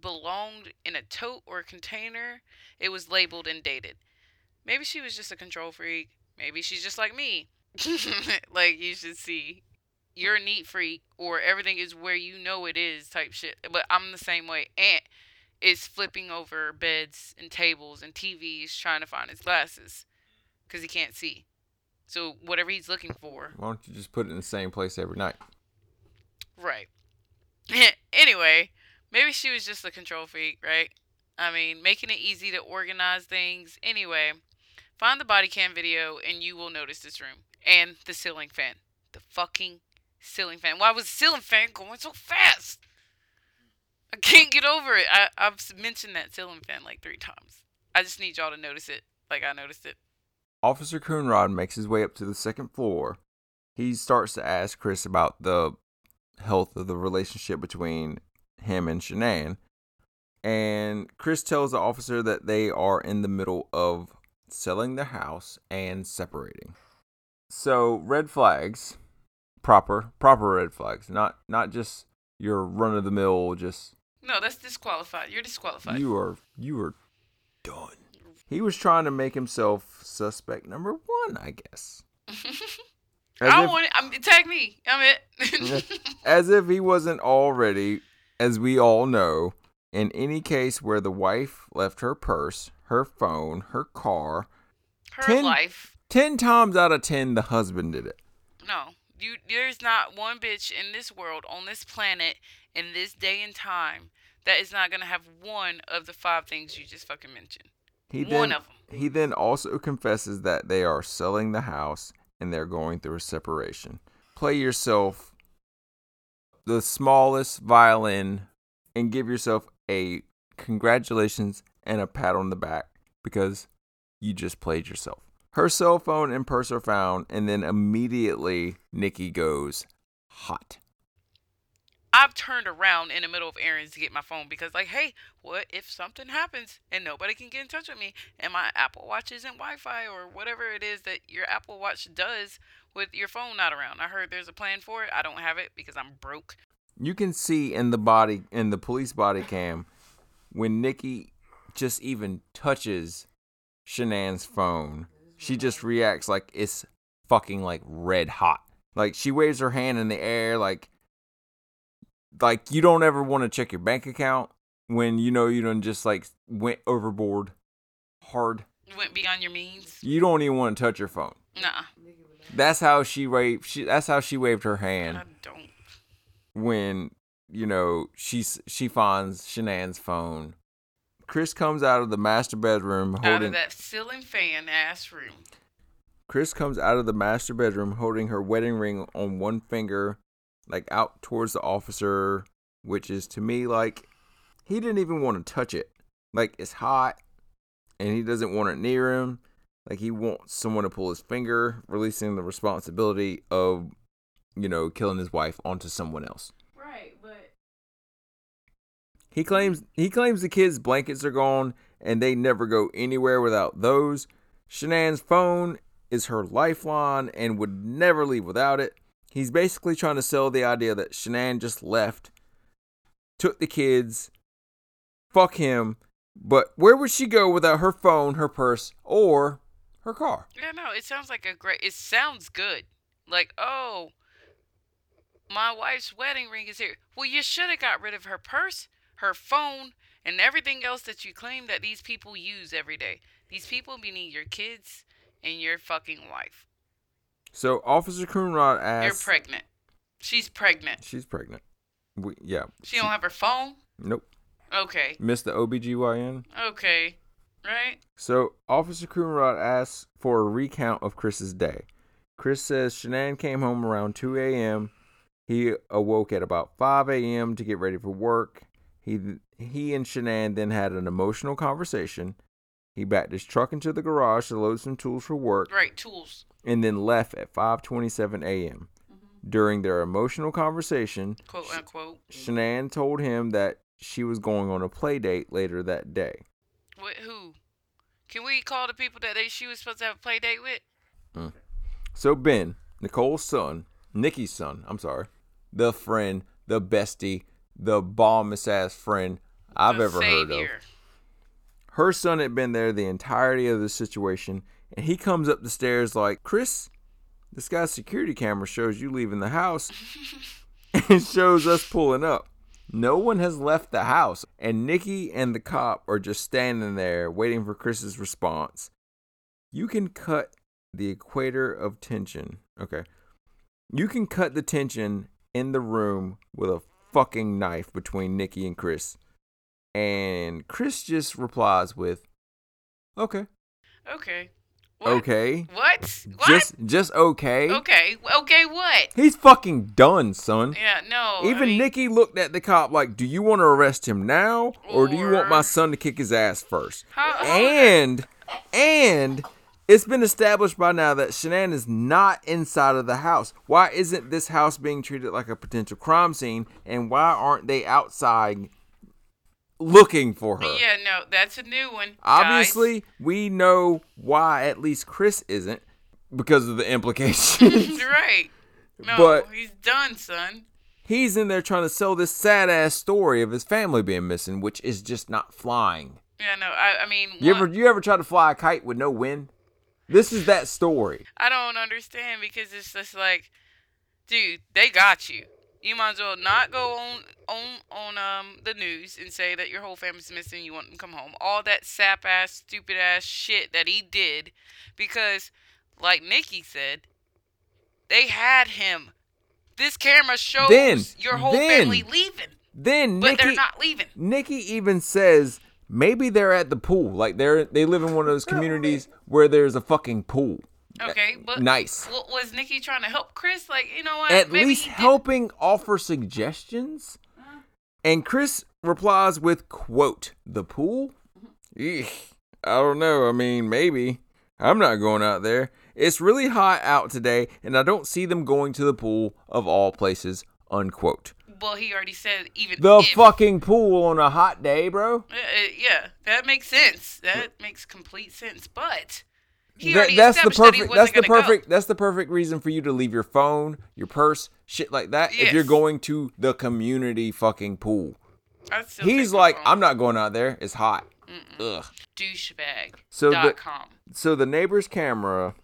belonged in a tote or container, it was labeled and dated. Maybe she was just a control freak. Maybe she's just like me. (laughs) like you should see. You're a neat freak, or everything is where you know it is type shit. But I'm the same way. Aunt is flipping over beds and tables and TVs trying to find his glasses because he can't see. So whatever he's looking for, Why don't you just put it in the same place every night? right? (laughs) anyway, maybe she was just a control freak, right? I mean, making it easy to organize things. Anyway, find the body cam video and you will notice this room and the ceiling fan. The fucking ceiling fan. Why was the ceiling fan going so fast? I can't get over it. I, I've mentioned that ceiling fan like three times. I just need y'all to notice it like I noticed it. Officer Coonrod makes his way up to the second floor. He starts to ask Chris about the health of the relationship between him and Shanann. And Chris tells the officer that they are in the middle of selling their house and separating. So red flags, proper proper red flags, not not just your run of the mill. Just No, that's disqualified. You're disqualified. you are you are done. He was trying to make himself suspect number one, I guess. (laughs) As I if- want it. I'm, tag me. I'm it. (laughs) as if he wasn't already, as we all know, in any case where the wife left her purse, her phone, her car, Her Ten- life. 10 times out of 10, the husband did it. No, you. There's not one bitch in this world, on this planet, in this day and time, that is not gonna have one of the five things you just fucking mentioned. He One then, of 'em. He then also confesses that they are selling the house and they're going through a separation. Play yourself the smallest violin and give yourself a congratulations and a pat on the back because you just played yourself. Her cell phone and purse are found, and then immediately Nikki goes hot. I've turned around in the middle of errands to get my phone because, like, hey, what if something happens and nobody can get in touch with me and my Apple Watch isn't Wi Fi or whatever it is that your Apple Watch does with your phone not around? I heard there's a plan for it. I don't have it because I'm broke. You can see in the body in the police body cam when Nikki just even touches Shanann's phone, she just reacts like it's fucking like red hot. Like she waves her hand in the air like like you don't ever want to check your bank account when you know you don't just like went overboard hard. You went beyond your means. You don't even want to touch your phone. Nah, That's how she waved she that's how she waved her hand I don't. When you know she's she finds Shanann's phone. Chris comes out of the master bedroom Out holding of that ceiling fan ass room. Chris comes out of the master bedroom holding her wedding ring on one finger, like out towards the officer, which is to me like he didn't even want to touch it. Like it's hot and he doesn't want it near him. Like he wants someone to pull his finger, releasing the responsibility of, you know, killing his wife onto someone else. Right, but He claims he claims the kids' blankets are gone and they never go anywhere without those. Shanann's phone is her lifeline and would never leave without it. He's basically trying to sell the idea that Shanann just left, took the kids, fuck him, but where would she go without her phone, her purse, or her car? Yeah, no, it sounds like a great. It sounds good. Like, oh, my wife's wedding ring is here. Well, you should have got rid of her purse, her phone, and everything else that you claim that these people use every day. These people meaning your kids and your fucking wife. So Officer Coonrod asks, You're pregnant. She's pregnant. She's pregnant. We, yeah. She don't have her phone. Nope. Okay. Missed the OBGYN. Okay. Right. So, Officer Coonrod asks for a recount of Chris's day. Chris says Shanann came home around 2 a.m. He awoke at about 5 a.m. to get ready for work. He he and Shanann then had an emotional conversation. He backed his truck into the garage to load some tools for work Right. Tools. and then left at 5:27 a.m. Mm-hmm. During their emotional conversation, Quote unquote. Shanann told him that she was going on a play date later that day. What? Who? Can we call the people that they she was supposed to have a play date with? Mm. So Ben, Nicole's son, Nikki's son, I'm sorry, the friend, the bestie, the bombest ass friend I've The ever heard of. Her son had been there the entirety of the situation, and he comes up the stairs like, Chris, this guy's security camera shows you leaving the house (laughs) and shows us pulling up. No one has left the house, and Nikki and the cop are just standing there waiting for Chris's response. You can cut the equator of tension. Okay. You can cut the tension in the room with a fucking knife between Nikki and Chris. And Chris just replies with, "Okay, Okay. What? okay, What? What? just just okay." Okay. Okay. What? He's fucking done, son. Yeah. No. I Even mean, Nikki looked at the cop like, "Do you want to arrest him now, or do you want my son to kick his ass first? How- how- And and It's been established by now that Shanann is not inside of the house. Why isn't this house being treated like a potential crime scene? And why aren't they outside looking for her? Yeah, no, that's a new one. guys. Obviously, we know why at least Chris isn't because of the implications. (laughs) right. No, But- he's done, son. He's in there trying to sell this sad ass story of his family being missing, which is just not flying. Yeah, no, I, I mean, You one- ever you ever try to fly a kite with no wind? This is that story. I don't understand because it's just like, dude, they got you. You might as well not go on on on um the news and say that your whole family's missing. You want them to come home. All that sap ass, stupid ass shit that he did, because, like Nikki said, they had him. This camera shows Then- your whole then- family leaving, Then but Nikki they're not leaving. Nikki even says maybe they're at the pool. Like they're they live in one of those communities where there's a fucking pool. Okay, uh, but Nice. wa- was Nikki trying to help Chris? Like, you know what? At Maybe least helping offer suggestions. And Chris replies with quote, "The pool? Eek, I don't know. I mean, maybe. I'm not going out there. It's really hot out today, and I don't see them going to the pool of all places." Unquote. Well, he already said even The if, fucking pool on a hot day, bro. Uh, uh, yeah, that makes sense. That makes complete sense. But he That- already that's the established that perfect. wasn't That's the perfect. That's the perfect reason for you to leave your phone, your purse, shit like that. If you're going to the community fucking pool, Go. He's like. I'm not going out there. It's hot. Ugh. douchebag. So the- com So the neighbor's camera.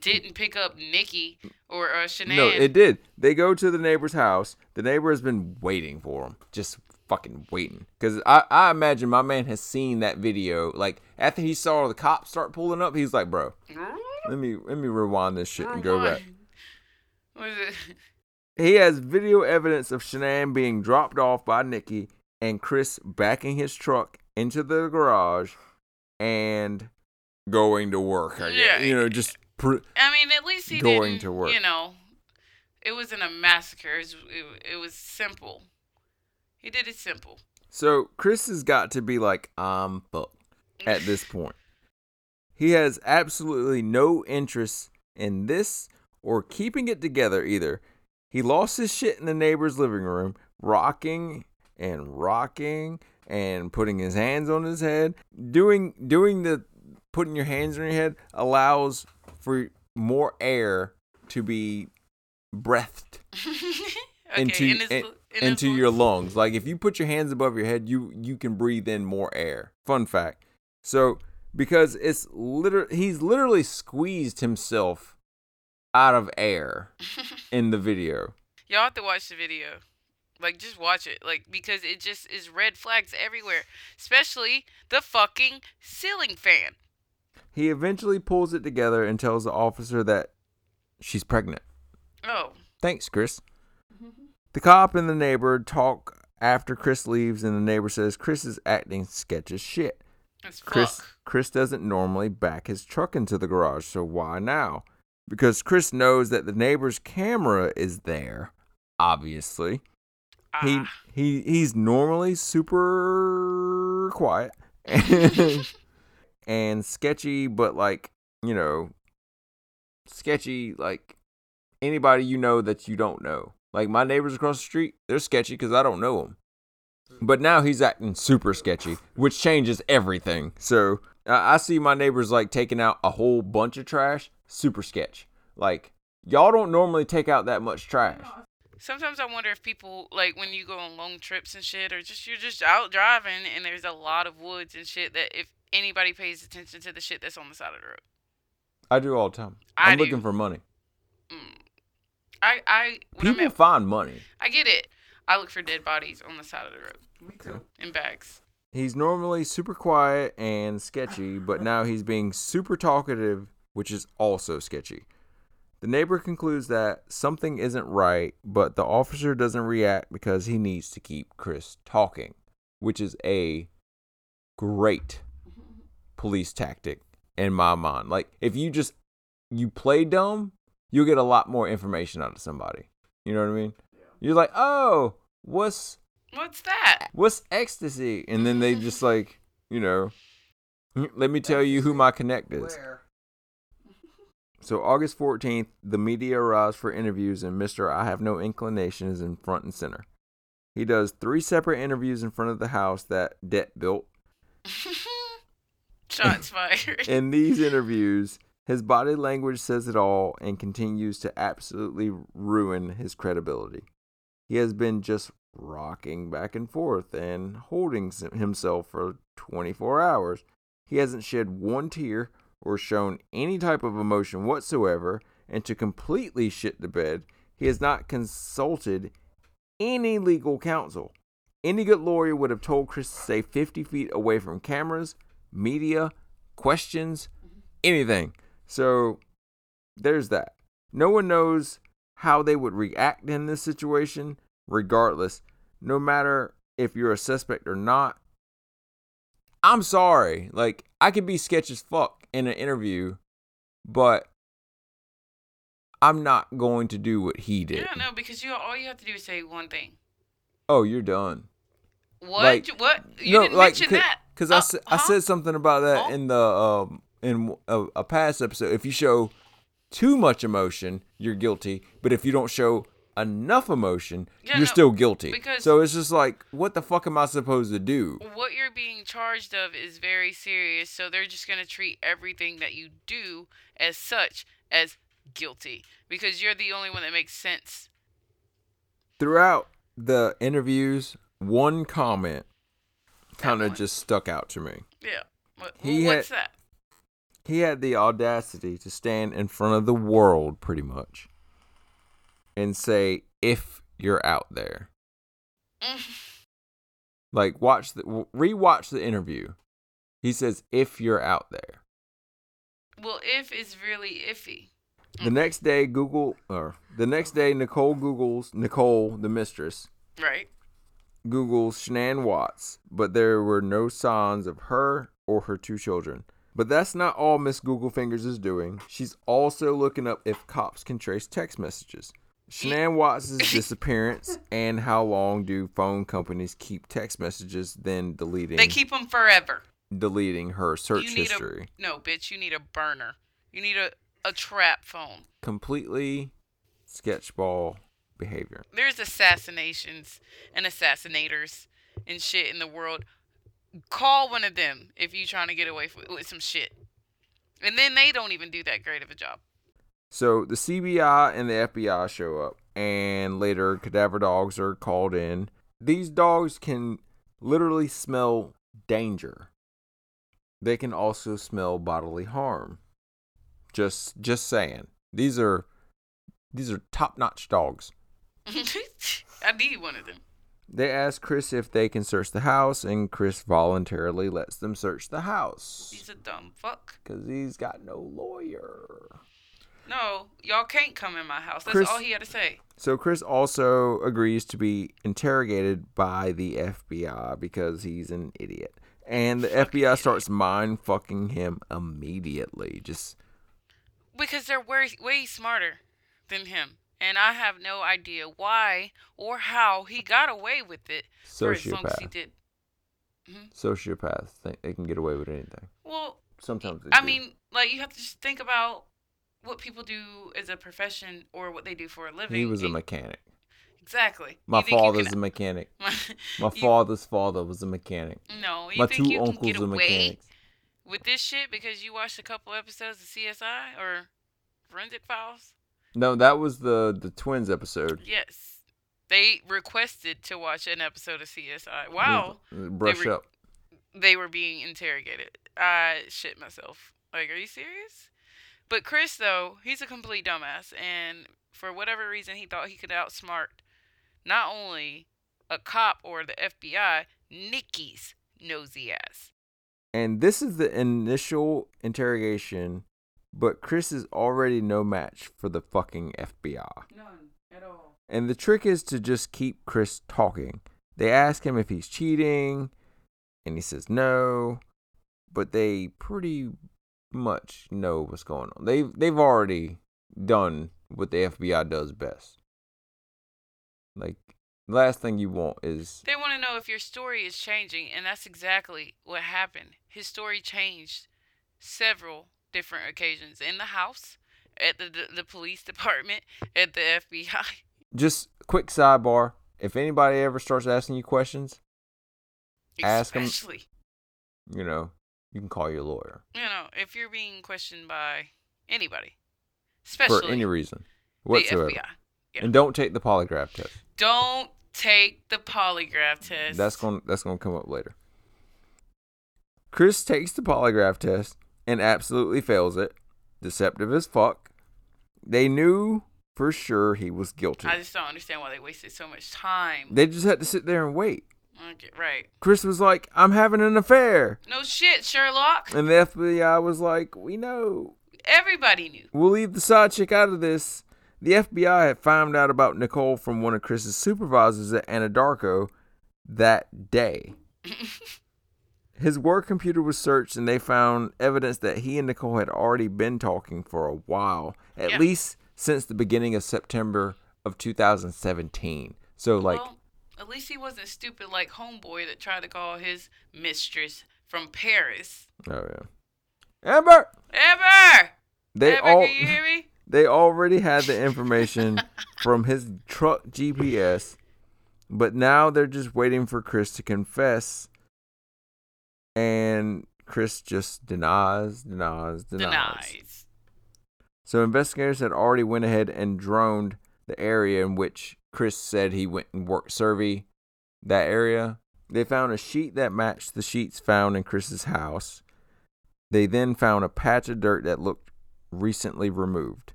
Didn't pick up Nikki or uh, Shanann. No, it did. They go to the neighbor's house. The neighbor has been waiting for them, just fucking waiting. Because I, I imagine my man has seen that video. Like after he saw the cops start pulling up, he's like, bro, let me let me rewind this shit and go back. What is it? (laughs) He has video evidence of Shanann being dropped off by Nikki and Chris backing his truck into the garage and going to work. I guess. Yeah. You know, just pr- I mean, at least he Going didn't. to work. You know, it wasn't a massacre. It was, it, it was simple. He did it simple. so Chris has got to be like, I'm fucked at this (laughs) point. He has absolutely no interest in this or keeping it together either. He lost his shit in the neighbor's living room, rocking and rocking and putting his hands on his head. Doing doing the putting your hands on your head allows for more air to be breathed (laughs) okay, into in his, in- in into your lungs. Like if you put your hands above your head, you you can breathe in more air. Fun fact. So because it's literally he's literally squeezed himself out of air (laughs) in the video. Y'all have to watch the video. Like, just watch it. Like, because it just is red flags everywhere. Especially the fucking ceiling fan. He eventually pulls it together and tells the officer that she's pregnant. Oh. Thanks, Chris. (laughs) The cop and the neighbor talk after Chris leaves, and the neighbor says Chris is acting sketch as shit. That's Chris. Chris doesn't normally back his truck into the garage, so why now? Because Chris knows that the neighbor's camera is there, obviously. He Ah. he he's normally super quiet (laughs) (laughs) and, sketchy, but like, you know, sketchy like anybody you know that you don't know. Like my neighbors across the street, they're sketchy because I don't know them. But now he's acting super sketchy, which changes everything. So I see my neighbors like taking out a whole bunch of trash, super sketch. Like y'all don't normally take out that much trash. Sometimes I wonder if people like when you go on long trips and shit, or just you're just out driving and there's a lot of woods and shit. That if anybody pays attention to the shit that's on the side of the road, I do all the time. I I'm looking for money. mm. I I when I'm People at, find money. I get it. I look for dead bodies on the side of the road Me too. in bags. He's normally super quiet and sketchy, but now he's being super talkative, which is also sketchy. The neighbor concludes that something isn't right, but the officer doesn't react because he needs to keep Chris talking, which is a great police tactic in my mind. Like if you just you play dumb, you'll get a lot more information out of somebody. You know what I mean? You're like, "Oh, what's What's that? what's ecstasy? And then they just (laughs) like, you know, let me tell you who my connect is. So August 14th, the media arrives for interviews, and Mr. I Have No Inclination is in front and center. He does three separate interviews in front of the house that Debt built. (laughs) Shots fired. (laughs) In these interviews, his body language says it all and continues to absolutely ruin his credibility. He has been just rocking back and forth and holding himself for 24 hours. He hasn't shed one tear or shown any type of emotion whatsoever, and to completely shit the bed, he has not consulted any legal counsel. Any good lawyer would have told Chris to stay 50 feet away from cameras, media, questions, anything. So there's that. No one knows how they would react in this situation, regardless, no matter if you're a suspect or not. I'm sorry. Like, I could be sketch as fuck in an interview, but I'm not going to do what he did. Yeah, no, because you all you have to do is say one thing. Oh, you're done. What? Like, what? You didn't mention that. Because I, Uh, I huh? said something about that Huh? in the um in a, a past episode. If you show too much emotion, you're guilty. But if you don't show enough emotion, Yeah, you're no, still guilty. because- so it's just like, what the fuck am I supposed to do? what you're being charged of is very serious, so they're just going to treat everything that you do as such as guilty because you're the only one that makes sense. Throughout the interviews, one comment kind of just stuck out to me. Yeah. What, He what's had- that? he had the audacity to stand in front of the world pretty much and say if you're out there (laughs) like watch the rewatch the interview he says if you're out there well, if is really iffy. the mm-hmm. next day google or the next day nicole googles nicole the mistress Right. Googles shanann watts but there were no signs of her or her two children but that's not all miss google fingers is doing she's also looking up if cops can trace text messages shanann watts' (coughs) disappearance and how long do phone companies keep text messages then deleting They keep them forever. deleting her search you need history a no, bitch. You need a burner. You need a a trap phone. completely sketchball behavior There's assassinations and assassinators and shit in the world. Call one of them if you're trying to get away with, with some shit. And then they don't even do that great of a job. So the CBI and the FBI show up, and later cadaver dogs are called in. These dogs can literally smell danger. They can also smell bodily harm. Just just saying. These are these are top-notch dogs. (laughs) I need one of them. They ask Chris if they can search the house, and Chris voluntarily lets them search the house He's a dumb fuck. because he's got no lawyer. No, y'all can't come in my house. That's Chris- all he had to say. So Chris also agrees to be interrogated by the FBI because he's an idiot. And the Fucking FBI idiot. starts mind fucking him immediately. Just Because they're way, way smarter than him. And I have no idea why or how he got away with it for as long as he sociopath. did. Mm-hmm. Sociopaths think they can get away with anything. Well, Sometimes they I do. mean, like you have to just think about what people do as a profession or what they do for a living. he was a mechanic. exactly. My You think you father's can- a mechanic. (laughs) My you- (laughs) father's father was a mechanic. No, you My think two you can uncles get are away mechanics. with this shit because you watched a couple episodes of CSI or Forensic Files? No, that was the the twins episode. Yes. They requested to watch an episode of CSI. Wow. Brush re- up. They were being interrogated. I shit myself. Like, are you serious? But Chris, though, he's a complete dumbass. And for whatever reason, he thought he could outsmart not only a cop or the FBI, Nikki's nosy ass. And this is the initial interrogation, but Chris is already no match for the fucking FBI. None at all. And the trick is to just keep Chris talking. They ask him if he's cheating, and he says no, but they pretty much know what's going on. They they've already done what the FBI does best. Like last thing you want is They want to know if your story is changing, and that's exactly what happened. His story changed several different occasions in the house at the, the the police (laughs) department, at the FBI. Just quick sidebar: if anybody ever starts asking you questions, ask them. you know, you can call your lawyer you know, if you're being questioned by anybody, especially for any reason the whatsoever, FBI. Yeah. and don't take the polygraph test. Don't take the polygraph test. That's gonna that's going to come up later. Chris takes the polygraph test and absolutely fails it. Deceptive as fuck. They knew for sure he was guilty. I just don't understand why they wasted so much time. They just had to sit there and wait. Okay, right. Chris was like, "I'm having an affair." No shit, Sherlock. And the FBI was like, "We know. Everybody knew. We'll leave the side chick out of this." The FBI had found out about Nicole from one of Chris's supervisors at Anadarko that day. (laughs) His work computer was searched and they found evidence that he and Nicole had already been talking for a while, at Yeah. least since the beginning of September of 2017. So, like, well, at least he wasn't stupid like homeboy that tried to call his mistress from Paris. oh yeah, Amber. Amber! They Ever, all can you hear me? (laughs) they already had the information (laughs) from his truck GPS, but now they're just waiting for Chris to confess. And Chris just denies, denies, denies. Denies. So investigators had already went ahead and droned the area in which Chris said he went and worked Cervi. That area, they found a sheet that matched the sheets found in Chris's house. They then found a patch of dirt that looked recently removed.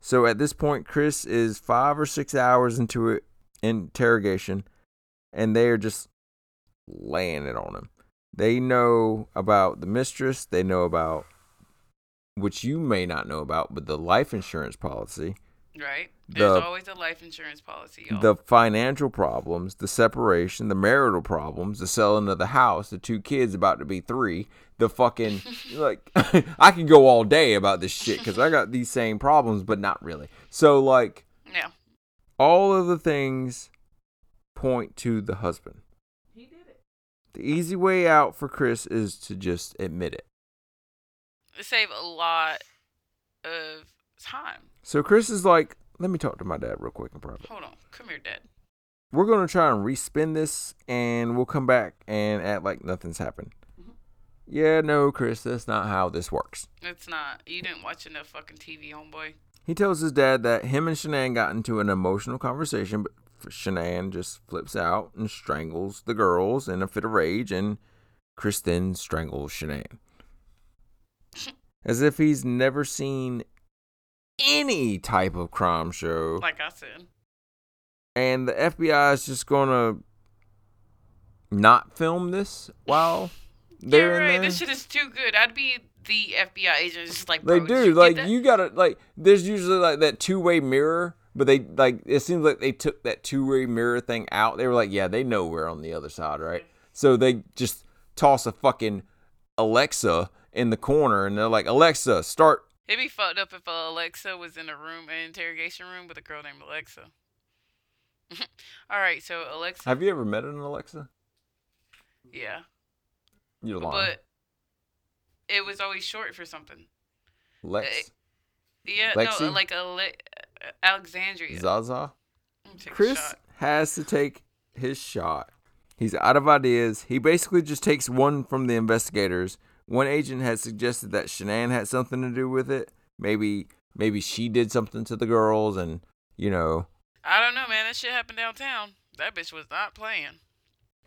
So at this point, Chris is five or six hours into it interrogation, and they are just laying it on him. They know about the mistress. They know about which you may not know about, but the life insurance policy, Right? The- There's always a life insurance policy, y'all. the financial problems, the separation, the marital problems, the selling of the house, the two kids about to be three, the fucking (laughs) like (laughs) I can go all day about this shit because I got these same problems, but not really. So like yeah. all of the things point to the husband. He did it. The easy way out for Chris is to just admit it. Save a lot of time. So Chris is like, let me talk to my dad real quick in private. Hold on. Come here, Dad. We're gonna try and respin this, and we'll come back and act like nothing's happened. Mhm. Yeah, no, Chris, that's not how this works. It's not. You didn't watch enough fucking TV, homeboy. He tells his dad that him and Shanann got into an emotional conversation, but Shanann just flips out and strangles the girls in a fit of rage, and Chris then strangles Shanann. As if he's never seen any type of crime show. Like I said. and the FBI is just gonna not film this while (laughs) they're You're in there. This shit is too good. I'd be the FBI agent, just like they do like that? you gotta like. There's usually like that two way mirror, but they like it seems like they took that two way mirror thing out. They were like, yeah, they know we're on the other side, right? So they just toss a fucking Alexa in the corner, and they're like, Alexa, start. It'd be fucked up if uh, Alexa was in a room, an interrogation room, with a girl named Alexa. (laughs) All right, so Alexa, Have you ever met an Alexa? yeah, You're lying. but it was always short for something. Lex, Yeah, Lexi? no, like Ale- Alexandria. Zaza. Let me take a Chris has to take his shot. He's out of ideas. He basically just takes one from the investigators. One agent had suggested that Shanann had something to do with it. Maybe maybe she did something to the girls and you know, I don't know, man. That shit happened downtown. That bitch was not playing.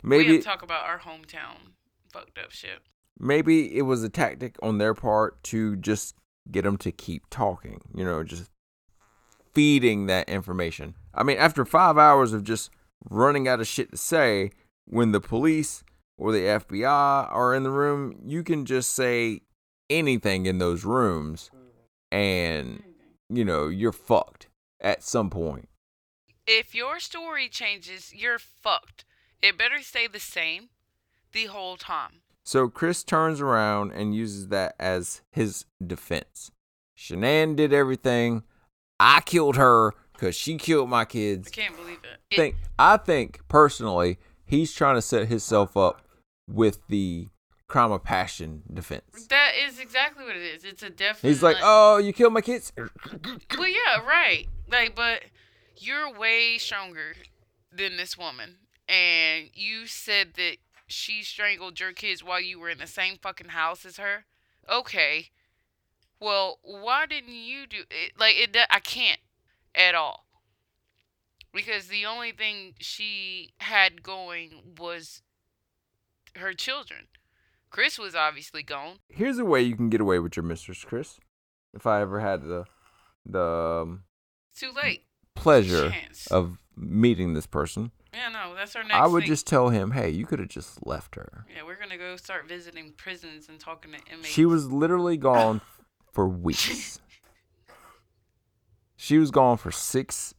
we maybe have to talk about our hometown fucked up shit. maybe it was a tactic on their part to just get them to keep talking, you know, just feeding that information. I mean, after 5 hours of just running out of shit to say, when the police or the FBI are in the room, you can just say anything in those rooms and you know, you're fucked at some point. If your story changes, you're fucked. It better stay the same the whole time. So Chris turns around and uses that as his defense. Shanann did everything. I killed her because she killed my kids. I can't believe it. Think I think personally he's trying to set himself up with the crime of passion defense. That is exactly what it is. It's a definite. He's like, "Oh, you killed my kids." Well, yeah, right. Like, but you're way stronger than this woman, and you said that she strangled your kids while you were in the same fucking house as her. Okay. Well, why didn't you do it? Like, it. I can't at all. Because the only thing she had going was her children. Chris was obviously gone. Here's a way you can get away with your mistress, Chris. If I ever had the the um, too late. pleasure Chance. of meeting this person, Yeah, no, that's our next. I would thing. just tell him, "Hey, you could have just left her. Yeah, we're gonna go start visiting prisons and talking to inmates. She was literally gone (laughs) for weeks. She was gone for six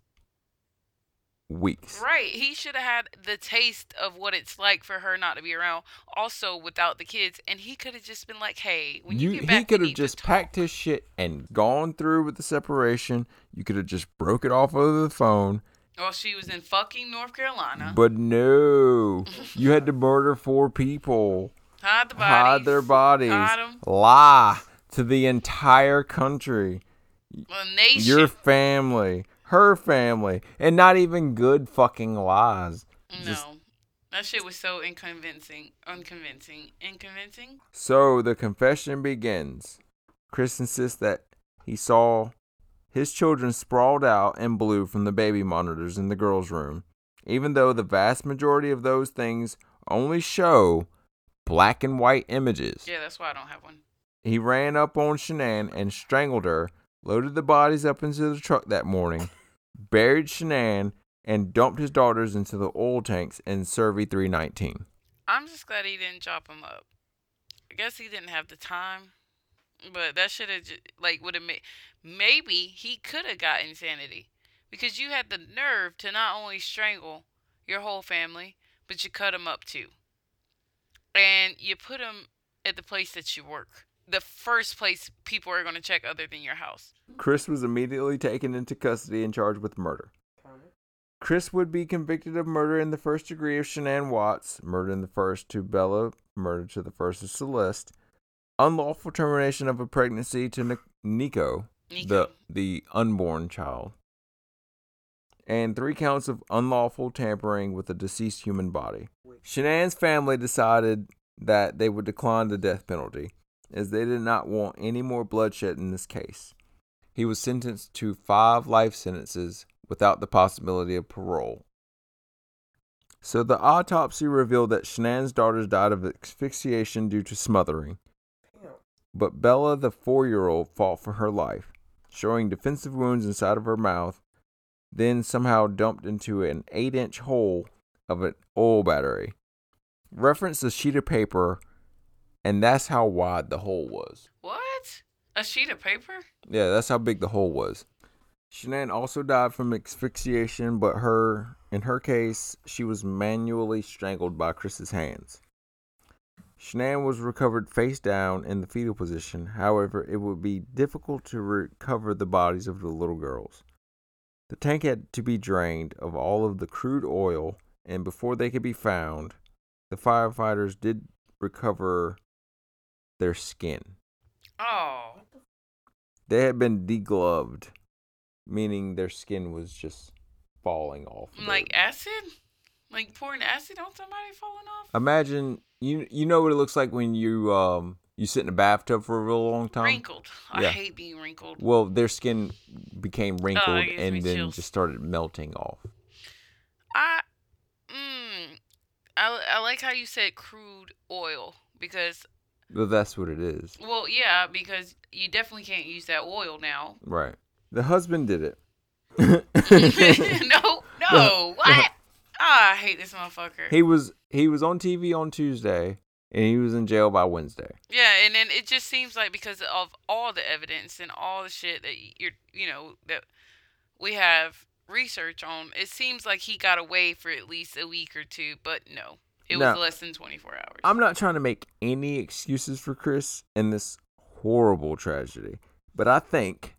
weeks. right. He should have had the taste of what it's like for her not to be around. Also, without the kids, and he could have just been like, "Hey, when you, You, get back, he could have just packed his shit and gone through with the separation. You could have just broke it off over the phone. While she was in fucking North Carolina, But no, you had to murder four people, hide the bodies, hide their bodies, hide lie to the entire country, Well, nation. your family, her family, and not even good fucking lies. no, just- that shit was so inconvincing, unconvincing, inconvincing. So the confession begins. Chris insists that he saw his children sprawled out in blue from the baby monitors in the girls' room, even though the vast majority of those things only show black and white images. Yeah, that's why I don't have one. He ran up on Shanann and strangled her, loaded the bodies up into the truck that morning, (laughs) buried Shanann, and dumped his daughters into the oil tanks in Cervi 319. I'm just glad he didn't chop them up. I guess he didn't have the time, but that should have like would have made. Maybe he could have got insanity because you had the nerve to not only strangle your whole family, but you cut him up too, and you put him at the place that you work, the first place people are going to check other than your house. Chris was immediately taken into custody and charged with murder. Chris would be convicted of murder in the first degree of Shanann Watts, murder in the first to Bella, murder to the first of Celeste, unlawful termination of a pregnancy to Nic- Nico, Nico. the the unborn child, and three counts of unlawful tampering with a deceased human body. Shanann's family decided that they would decline the death penalty, as they did not want any more bloodshed in this case. He was sentenced to five life sentences without the possibility of parole. So the autopsy revealed that Shanann's daughters died of asphyxiation due to smothering. But Bella, the four year old, fought for her life, showing defensive wounds inside of her mouth, then somehow dumped into an 8 inch hole of an oil battery. Reference a sheet of paper, and that's how wide the hole was. What? A sheet of paper? Yeah, that's how big the hole was. Shanann also died from asphyxiation, but her in her case, she was manually strangled by Chris's hands. Shanann was recovered face down in the fetal position. However, it would be difficult to recover the bodies of the little girls. The tank had to be drained of all of the crude oil, and before they could be found, the firefighters did recover their skin. Oh. They had been degloved, meaning their skin was just falling off. Like acid? Like pouring acid on somebody falling off? imagine you you know what it looks like when you um you sit in a bathtub for a real long time. wrinkled. I hate being wrinkled. Well, their skin became wrinkled gives and then chills. just started melting off. I, mm, I, I like how you said crude oil because, But that's what it is, well, yeah, because you definitely can't use that oil now. right? The husband did it. (laughs) no, no, (laughs) what? Ah, I hate this motherfucker. he was he was on TV on Tuesday and he was in jail by Wednesday. Yeah, and then it just seems like because of all the evidence and all the shit that you're, you know, that we have research on, it seems like he got away for at least a week or two, but no, it was less than 24 hours. I'm not trying to make any excuses for Chris in this horrible tragedy, but I think,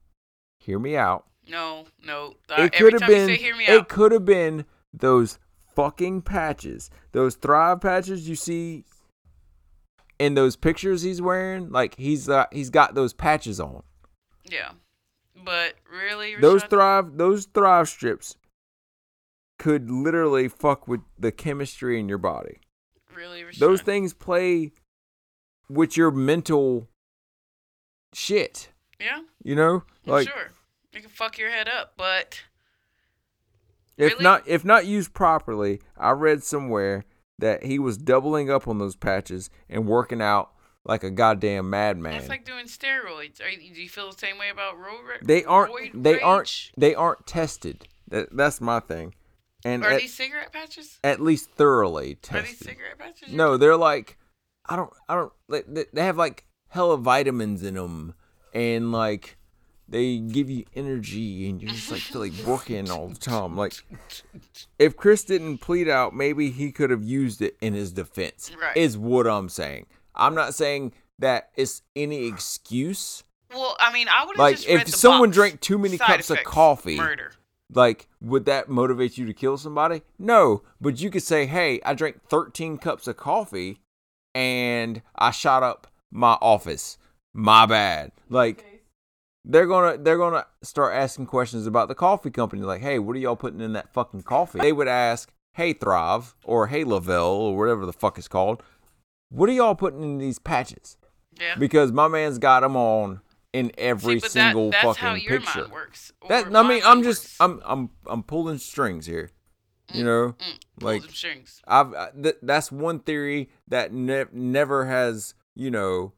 hear me out. no, no. Uh, It every could have time been. say hear me It could have been those fucking patches, those Thrive patches you see in those pictures he's wearing, like he's uh, he's got those patches on. Yeah. But really, Those thrive those thrive strips could literally fuck with the chemistry in your body. really, Rashad? Those things play with your mental shit. Yeah, You know, like sure. You can fuck your head up, but if Really? not if not used properly, I read somewhere that he was doubling up on those patches and working out like a goddamn madman. it's like doing steroids. Are you, do you feel the same way about road they aren't they aren't they aren't tested. That, that's my thing. And Are at, these cigarette patches? at least thoroughly Are these tested. cigarette patches? No, they're like I don't I don't they, they have like hella vitamins in them and like they give you energy and you're just like feel like (laughs) working all the time. Like if Chris didn't plead out, maybe he could have used it in his defense. Right. Is what I'm saying. I'm not saying that it's any excuse. Well, I mean, I would Like if someone box. drank too many Side cups of coffee, murder. like would that motivate you to kill somebody no but you could say hey i drank 13 cups of coffee and i shot up my office my bad like they're gonna they're gonna start asking questions about the coffee company like hey what are y'all putting in that fucking coffee they would ask hey thrive or hey Le-Vel or whatever the fuck it's called what are y'all putting in these patches Yeah. because my man's got them on in every See, but single that, that's fucking how your picture mind works. that I mean, I'm just works. I'm I'm I'm pulling strings here. You know, Mm, like strings. I've I- th- that's one theory that ne- never has you know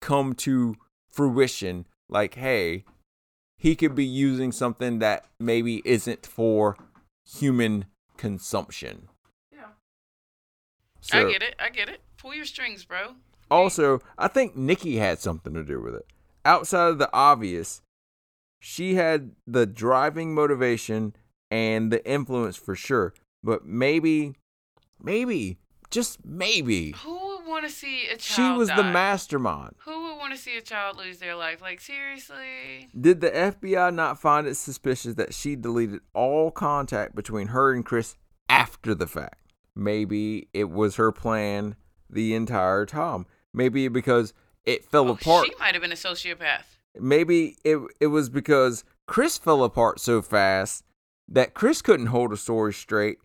come to fruition. Like, hey, he could be using something that maybe isn't for human consumption. Yeah. So, I get it. I get it. Pull your strings, bro. Also, I think Nikki had something to do with it. Outside of the obvious, she had the driving motivation and the influence for sure. But maybe, maybe, just maybe, Who would want to see a child? she was the mastermind. Who would want to see a child lose their life? Like seriously? Did the FBI not find it suspicious that she deleted all contact between her and Chris after the fact? Maybe it was her plan the entire time. Maybe because it fell Oh, apart. She might have been a sociopath. maybe it it was because Chris fell apart so fast that Chris couldn't hold a story straight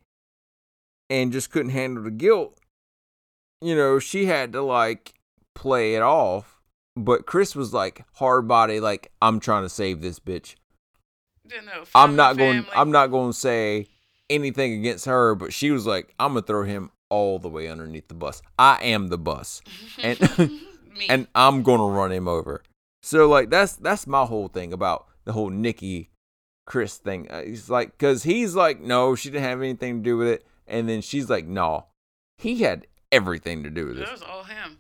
and just couldn't handle the guilt. You know, she had to like play it off, but Chris was like hard body like I'm trying to save this bitch. You know, I'm family, not going. I'm not going to say anything against her, but she was like I'm going to throw him all the way underneath the bus. I am the bus. And (laughs) (laughs) and I'm gonna run him over. So like that's that's my whole thing about the whole Nikki Chris thing. Uh, He's like, cause he's like, no, she didn't have anything to do with it, and then she's like, no, he had everything to do with this. that was all him.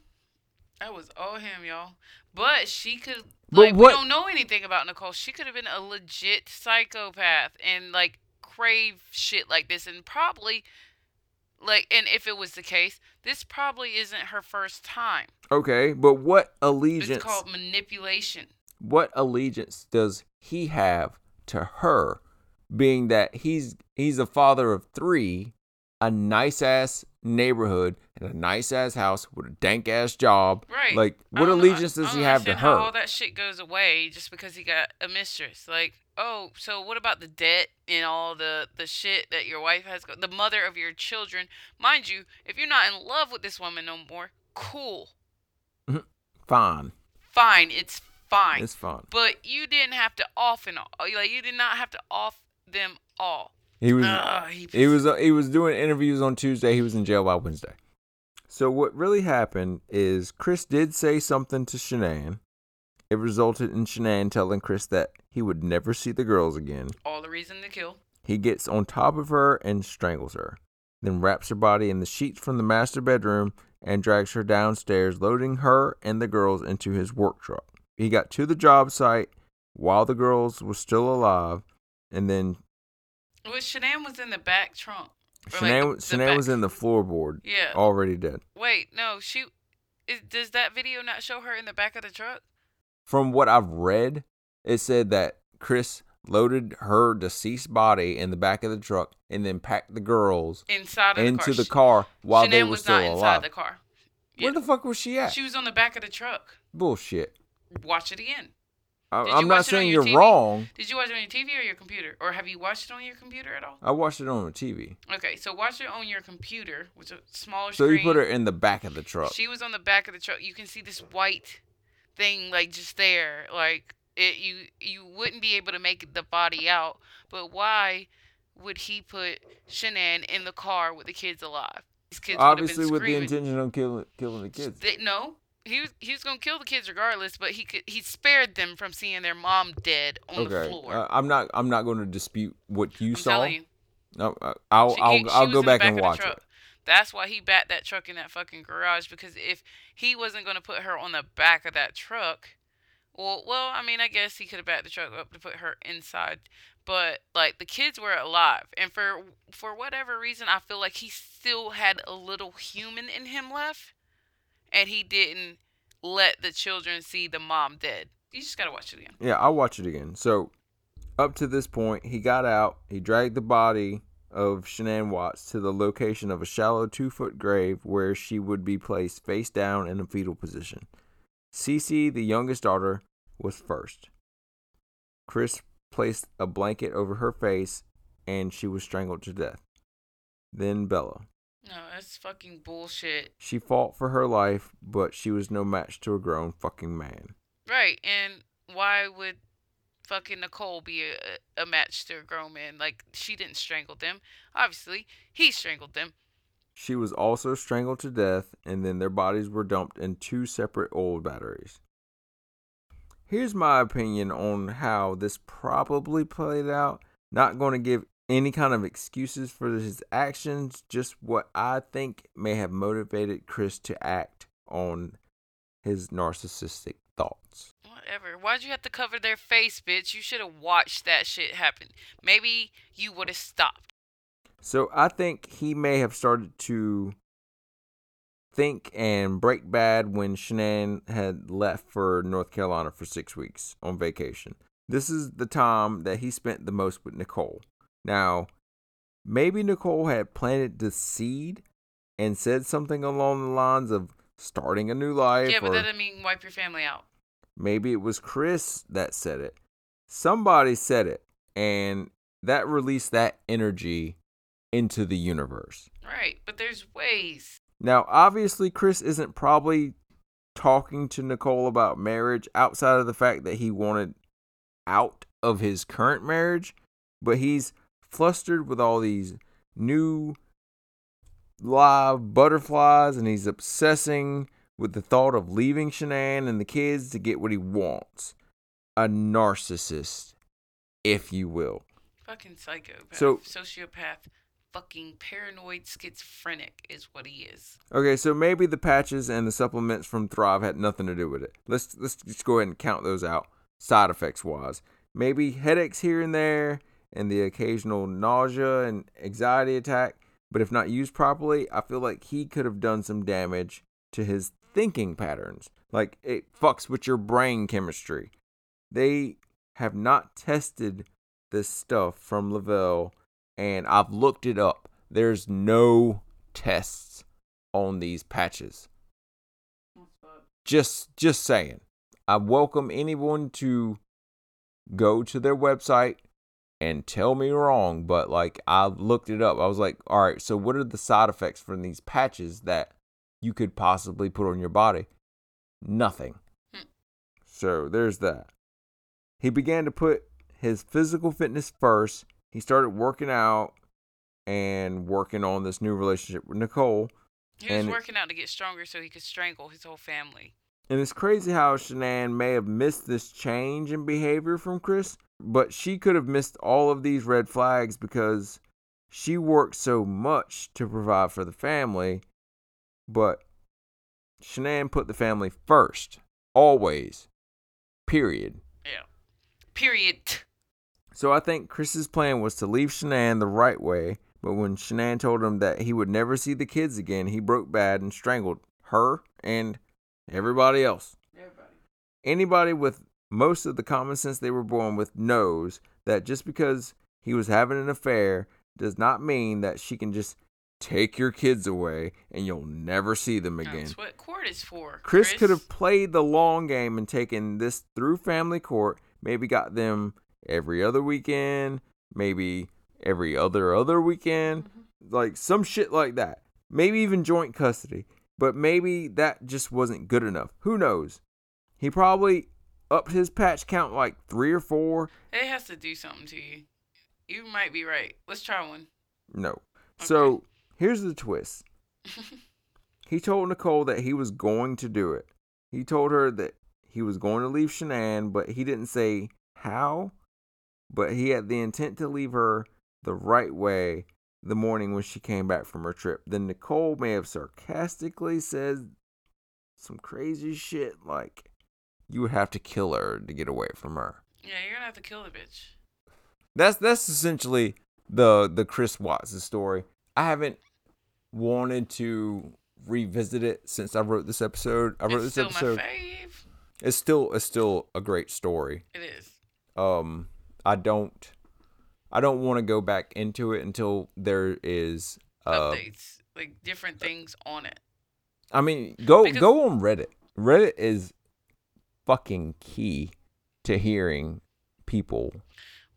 That was all him, y'all. But she could. But like, what- we don't know anything about Nicole. She could have been a legit psychopath and like crave shit like this, and probably like, and if it was the case, this probably isn't her first time. Okay, but what allegiance? It's called manipulation. what allegiance does he have to her? Being that he's he's a father of three, a nice ass neighborhood and a nice ass house with a dank ass job. Right. Like, what allegiance does he have to her? all that shit goes away just because he got a mistress. Like, oh, so what about the debt and all the the shit that your wife has? Go- the mother of your children, mind you, if you're not in love with this woman no more, cool, (laughs) Fine, fine, it's fine. it's fine. but you didn't have to off and all. Like, you did not have to off them all. He was Ugh, he, he was uh, he was doing interviews on Tuesday. He was in jail by Wednesday. So what really happened is Chris did say something to Shanann. It resulted in Shanann telling Chris that he would never see the girls again. all the reason to kill. He gets on top of her and strangles her, then wraps her body in the sheets from the master bedroom and drags her downstairs, loading her and the girls into his work truck. He got to the job site while the girls were still alive, and then Well, Shanann was in the back trunk. Or, like, Shanann, the- the Shanann was in the floorboard, Yeah. already dead. Wait, no, she. Is, does that video not show her in the back of the truck? From what I've read, it said that Chris loaded her deceased body in the back of the truck and then packed the girls Inside of into the car. the car while Shanann they were was still not inside alive. the car. Where the fuck was she at? She was on the back of the truck. Bullshit. Watch it again. I, I'm not watch it on saying your you're TV? wrong. Did you watch it on your TV or your computer, or have you watched it on your computer at all? I watched it on the TV. Okay, so watch it on your computer, which is a smaller So screen. you put her in the back of the truck. She was on the back of the truck. You can see this white thing like just there. Like it you you wouldn't be able to make the body out. But why would he put Shanann in the car with the kids alive? These kids Obviously, with the intention of killing killing the kids. They, no, he was he was gonna kill the kids regardless, but he could he spared them from seeing their mom dead on the floor. uh, I'm not. I'm not going to dispute what you I'm saw. you, No, uh, I'll she- I'll, she I'll go back back and watch it. That's why he backed that truck in that fucking garage because if he wasn't gonna put her on the back of that truck, well, well, I mean, I guess he could have backed the truck up to put her inside, but like the kids were alive, and for for whatever reason, I feel like he still had a little human in him left, and he didn't let the children see the mom dead. You just gotta watch it again. Yeah, I'll watch it again. So, up to this point, he got out. He dragged the body of Shanann Watts to the location of a shallow two foot grave where she would be placed face down in a fetal position. Cece, the youngest daughter, was first. Chris placed a blanket over her face and she was strangled to death. Then Bella. No, that's fucking bullshit. She fought for her life, but she was no match to a grown fucking man. Right, and why would fucking Nicole be a, a match to a grown man? Like, she didn't strangle them. Obviously, he strangled them. She was also strangled to death, and then their bodies were dumped in two separate oil batteries. Here's my opinion on how this probably played out. Not going to give any kind of excuses for his actions, just what I think may have motivated Chris to act on his narcissistic thoughts. Whatever. Why'd you have to cover their face, bitch? You should have watched that shit happen. Maybe you would have stopped. So I think he may have started to think and break bad when Shanann had left for North Carolina for six weeks on vacation. This is the time that he spent the most with Nicole. Now, maybe Nicole had planted the seed and said something along the lines of starting a new life. yeah, but that doesn't mean wipe your family out. maybe it was Chris that said it. Somebody said it, and that released that energy into the universe. Right, but there's ways. Now, obviously, Chris isn't probably talking to Nicole about marriage outside of the fact that he wanted out of his current marriage, but he's flustered with all these new live butterflies and he's obsessing with the thought of leaving Shanann and the kids to get what he wants. A narcissist, if you will. Fucking psychopath. So- sociopath. Fucking paranoid schizophrenic is what he is. Okay, so maybe the patches and the supplements from Thrive had nothing to do with it. Let's let's just go ahead and count those out, side effects wise. Maybe headaches here and there, and the occasional nausea and anxiety attack. But if not used properly, I feel like he could have done some damage to his thinking patterns. Like it fucks with your brain chemistry. They have not tested this stuff from Le-Vel, and I've looked it up. There's no tests on these patches. Just just saying. I welcome anyone to go to their website and tell me wrong, but like I looked it up. I was like, "All right, so what are the side effects from these patches that you could possibly put on your body?" Nothing. Hmm. So, there's that. He began to put his physical fitness first. He started working out and working on this new relationship with Nicole. He was working out to get stronger so he could strangle his whole family. And it's crazy how Shanann may have missed this change in behavior from Chris, but she could have missed all of these red flags because she worked so much to provide for the family. But Shanann put the family first, always. Period. Yeah. Period. So I think Chris's plan was to leave Shanann the right way, but when Shanann told him that he would never see the kids again, he broke bad and strangled her and everybody else. Everybody. Anybody with most of the common sense they were born with knows that just because he was having an affair does not mean that she can just take your kids away and you'll never see them again. That's what court is for. Chris, could have played the long game and taken this through family court, maybe got them every other weekend, maybe every other other weekend, Mhm. like some shit like that. Maybe even joint custody. But maybe that just wasn't good enough. Who knows? He probably upped his patch count like 3 or 4. It has to do something to you. You might be right. Let's try one. No. So, here's the twist. (laughs) He told Nicole that he was going to do it. He told her that he was going to leave Shanann, but he didn't say how. But he had the intent to leave her the right way the morning when she came back from her trip. Then Nicole may have sarcastically said some crazy shit like, you would have to kill her to get away from her. yeah, you're gonna have to kill the bitch. That's that's essentially the the Chris Watts story. I haven't wanted to revisit it since I wrote this episode. I wrote it's this still episode. my fave. It's still it's still a great story. It is. Um, I don't I don't want to go back into it until there is. Uh, Updates, like different things on it. I mean, go Because- go on Reddit. Reddit is fucking key to hearing people.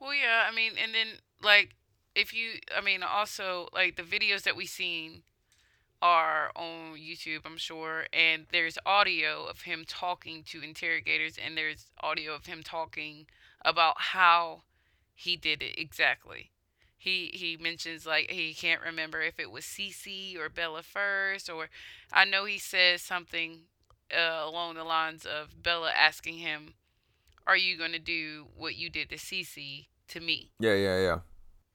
Well, yeah, I mean, and then like if you, I mean, also like the videos that we've seen are on YouTube, I'm sure, and there's audio of him talking to interrogators, and there's audio of him talking about how he did it exactly. He he mentions like he can't remember if it was Cece or Bella first, or I know he says something uh, along the lines of Bella asking him, "Are you gonna do what you did to Cece to me?" Yeah, yeah, yeah.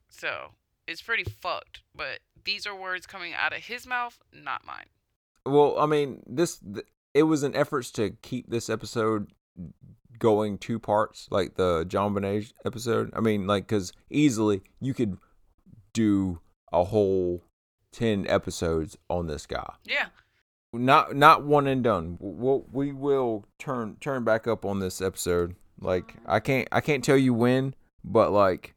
So it's pretty fucked. But these are words coming out of his mouth, not mine. Well, I mean, this th- it was an efforts to keep this episode going two parts, like the JonBenét episode. I mean, like because easily you could do a whole ten episodes on this guy. Yeah. Not not one and done. We'll, we will turn turn back up on this episode. Like I can't I can't tell you when, but like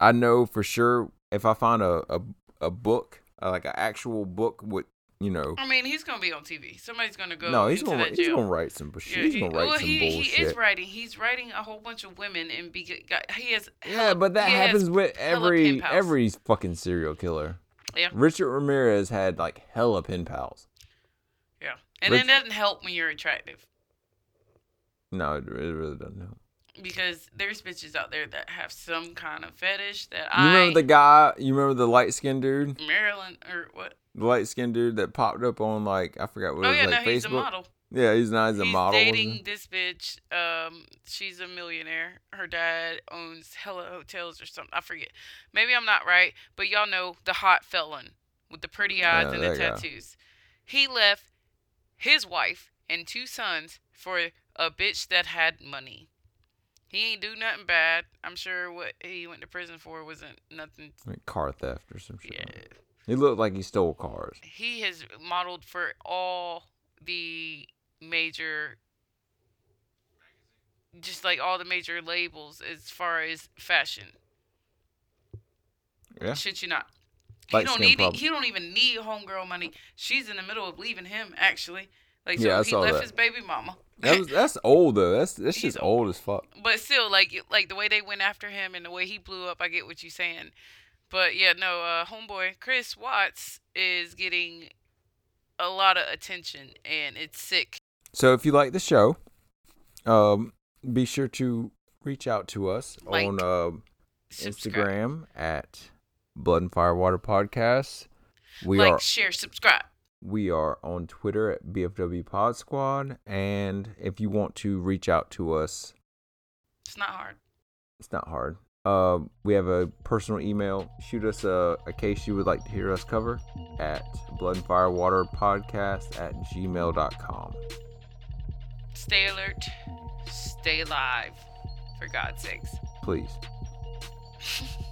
I know for sure if I find a a, a book uh, like an actual book with you know I mean, he's gonna be on TV. Somebody's gonna go no, he's gonna he's gonna write some bullshit. Yeah, he's he, gonna write well, some he, bullshit. he is writing. He's writing a whole bunch of women and be he has yeah, hella- but that happens with every every fucking serial killer. Yeah. Richard Ramirez had like hella pen pals. And Rich- it doesn't help when you're attractive No, it, it really doesn't help. because there's bitches out there that have some kind of fetish that I You I remember the guy? You remember the light skinned dude? Maryland or what? The light skinned dude that popped up on like I forgot what oh it was yeah, like no, he's a model. Yeah, he's not. He's a he's model. dating this bitch. Um, she's a millionaire. Her dad owns hella hotels or something. I forget. Maybe I'm not right, but y'all know the hot felon with the pretty eyes Yeah, and the that guy. tattoos. He left his wife and two sons for a bitch that had money. He ain't do nothing bad. I'm sure what he went to prison for wasn't nothing. Like car theft or some shit. Yeah. He looked like he stole cars. He has modeled for all the major just like all the major labels as far as fashion. Yeah. Should you not? Light he don't need problem. he don't even need homegirl money. She's in the middle of leaving him actually. Like so Yeah, he left that. his baby mama. That was that's old though. That's that's He's just old as fuck. but still like like the way they went after him and the way he blew up, I get what you're saying. But yeah, no, uh homeboy Chris Watts is getting a lot of attention and it's sick. So if you like the show, um, be sure to reach out to us Like, on Subscribe. Instagram at Blood and Firewater Podcast. We like, are share, subscribe. we are on Twitter at BFW Pod Squad, and if you want to reach out to us, It's not hard. it's not hard. Uh, we have a personal email. Shoot us a, a case you would like to hear us cover at Blood and Firewater Podcast at gmail.com. Stay alert. Stay alive. For God's sakes. Please. (laughs)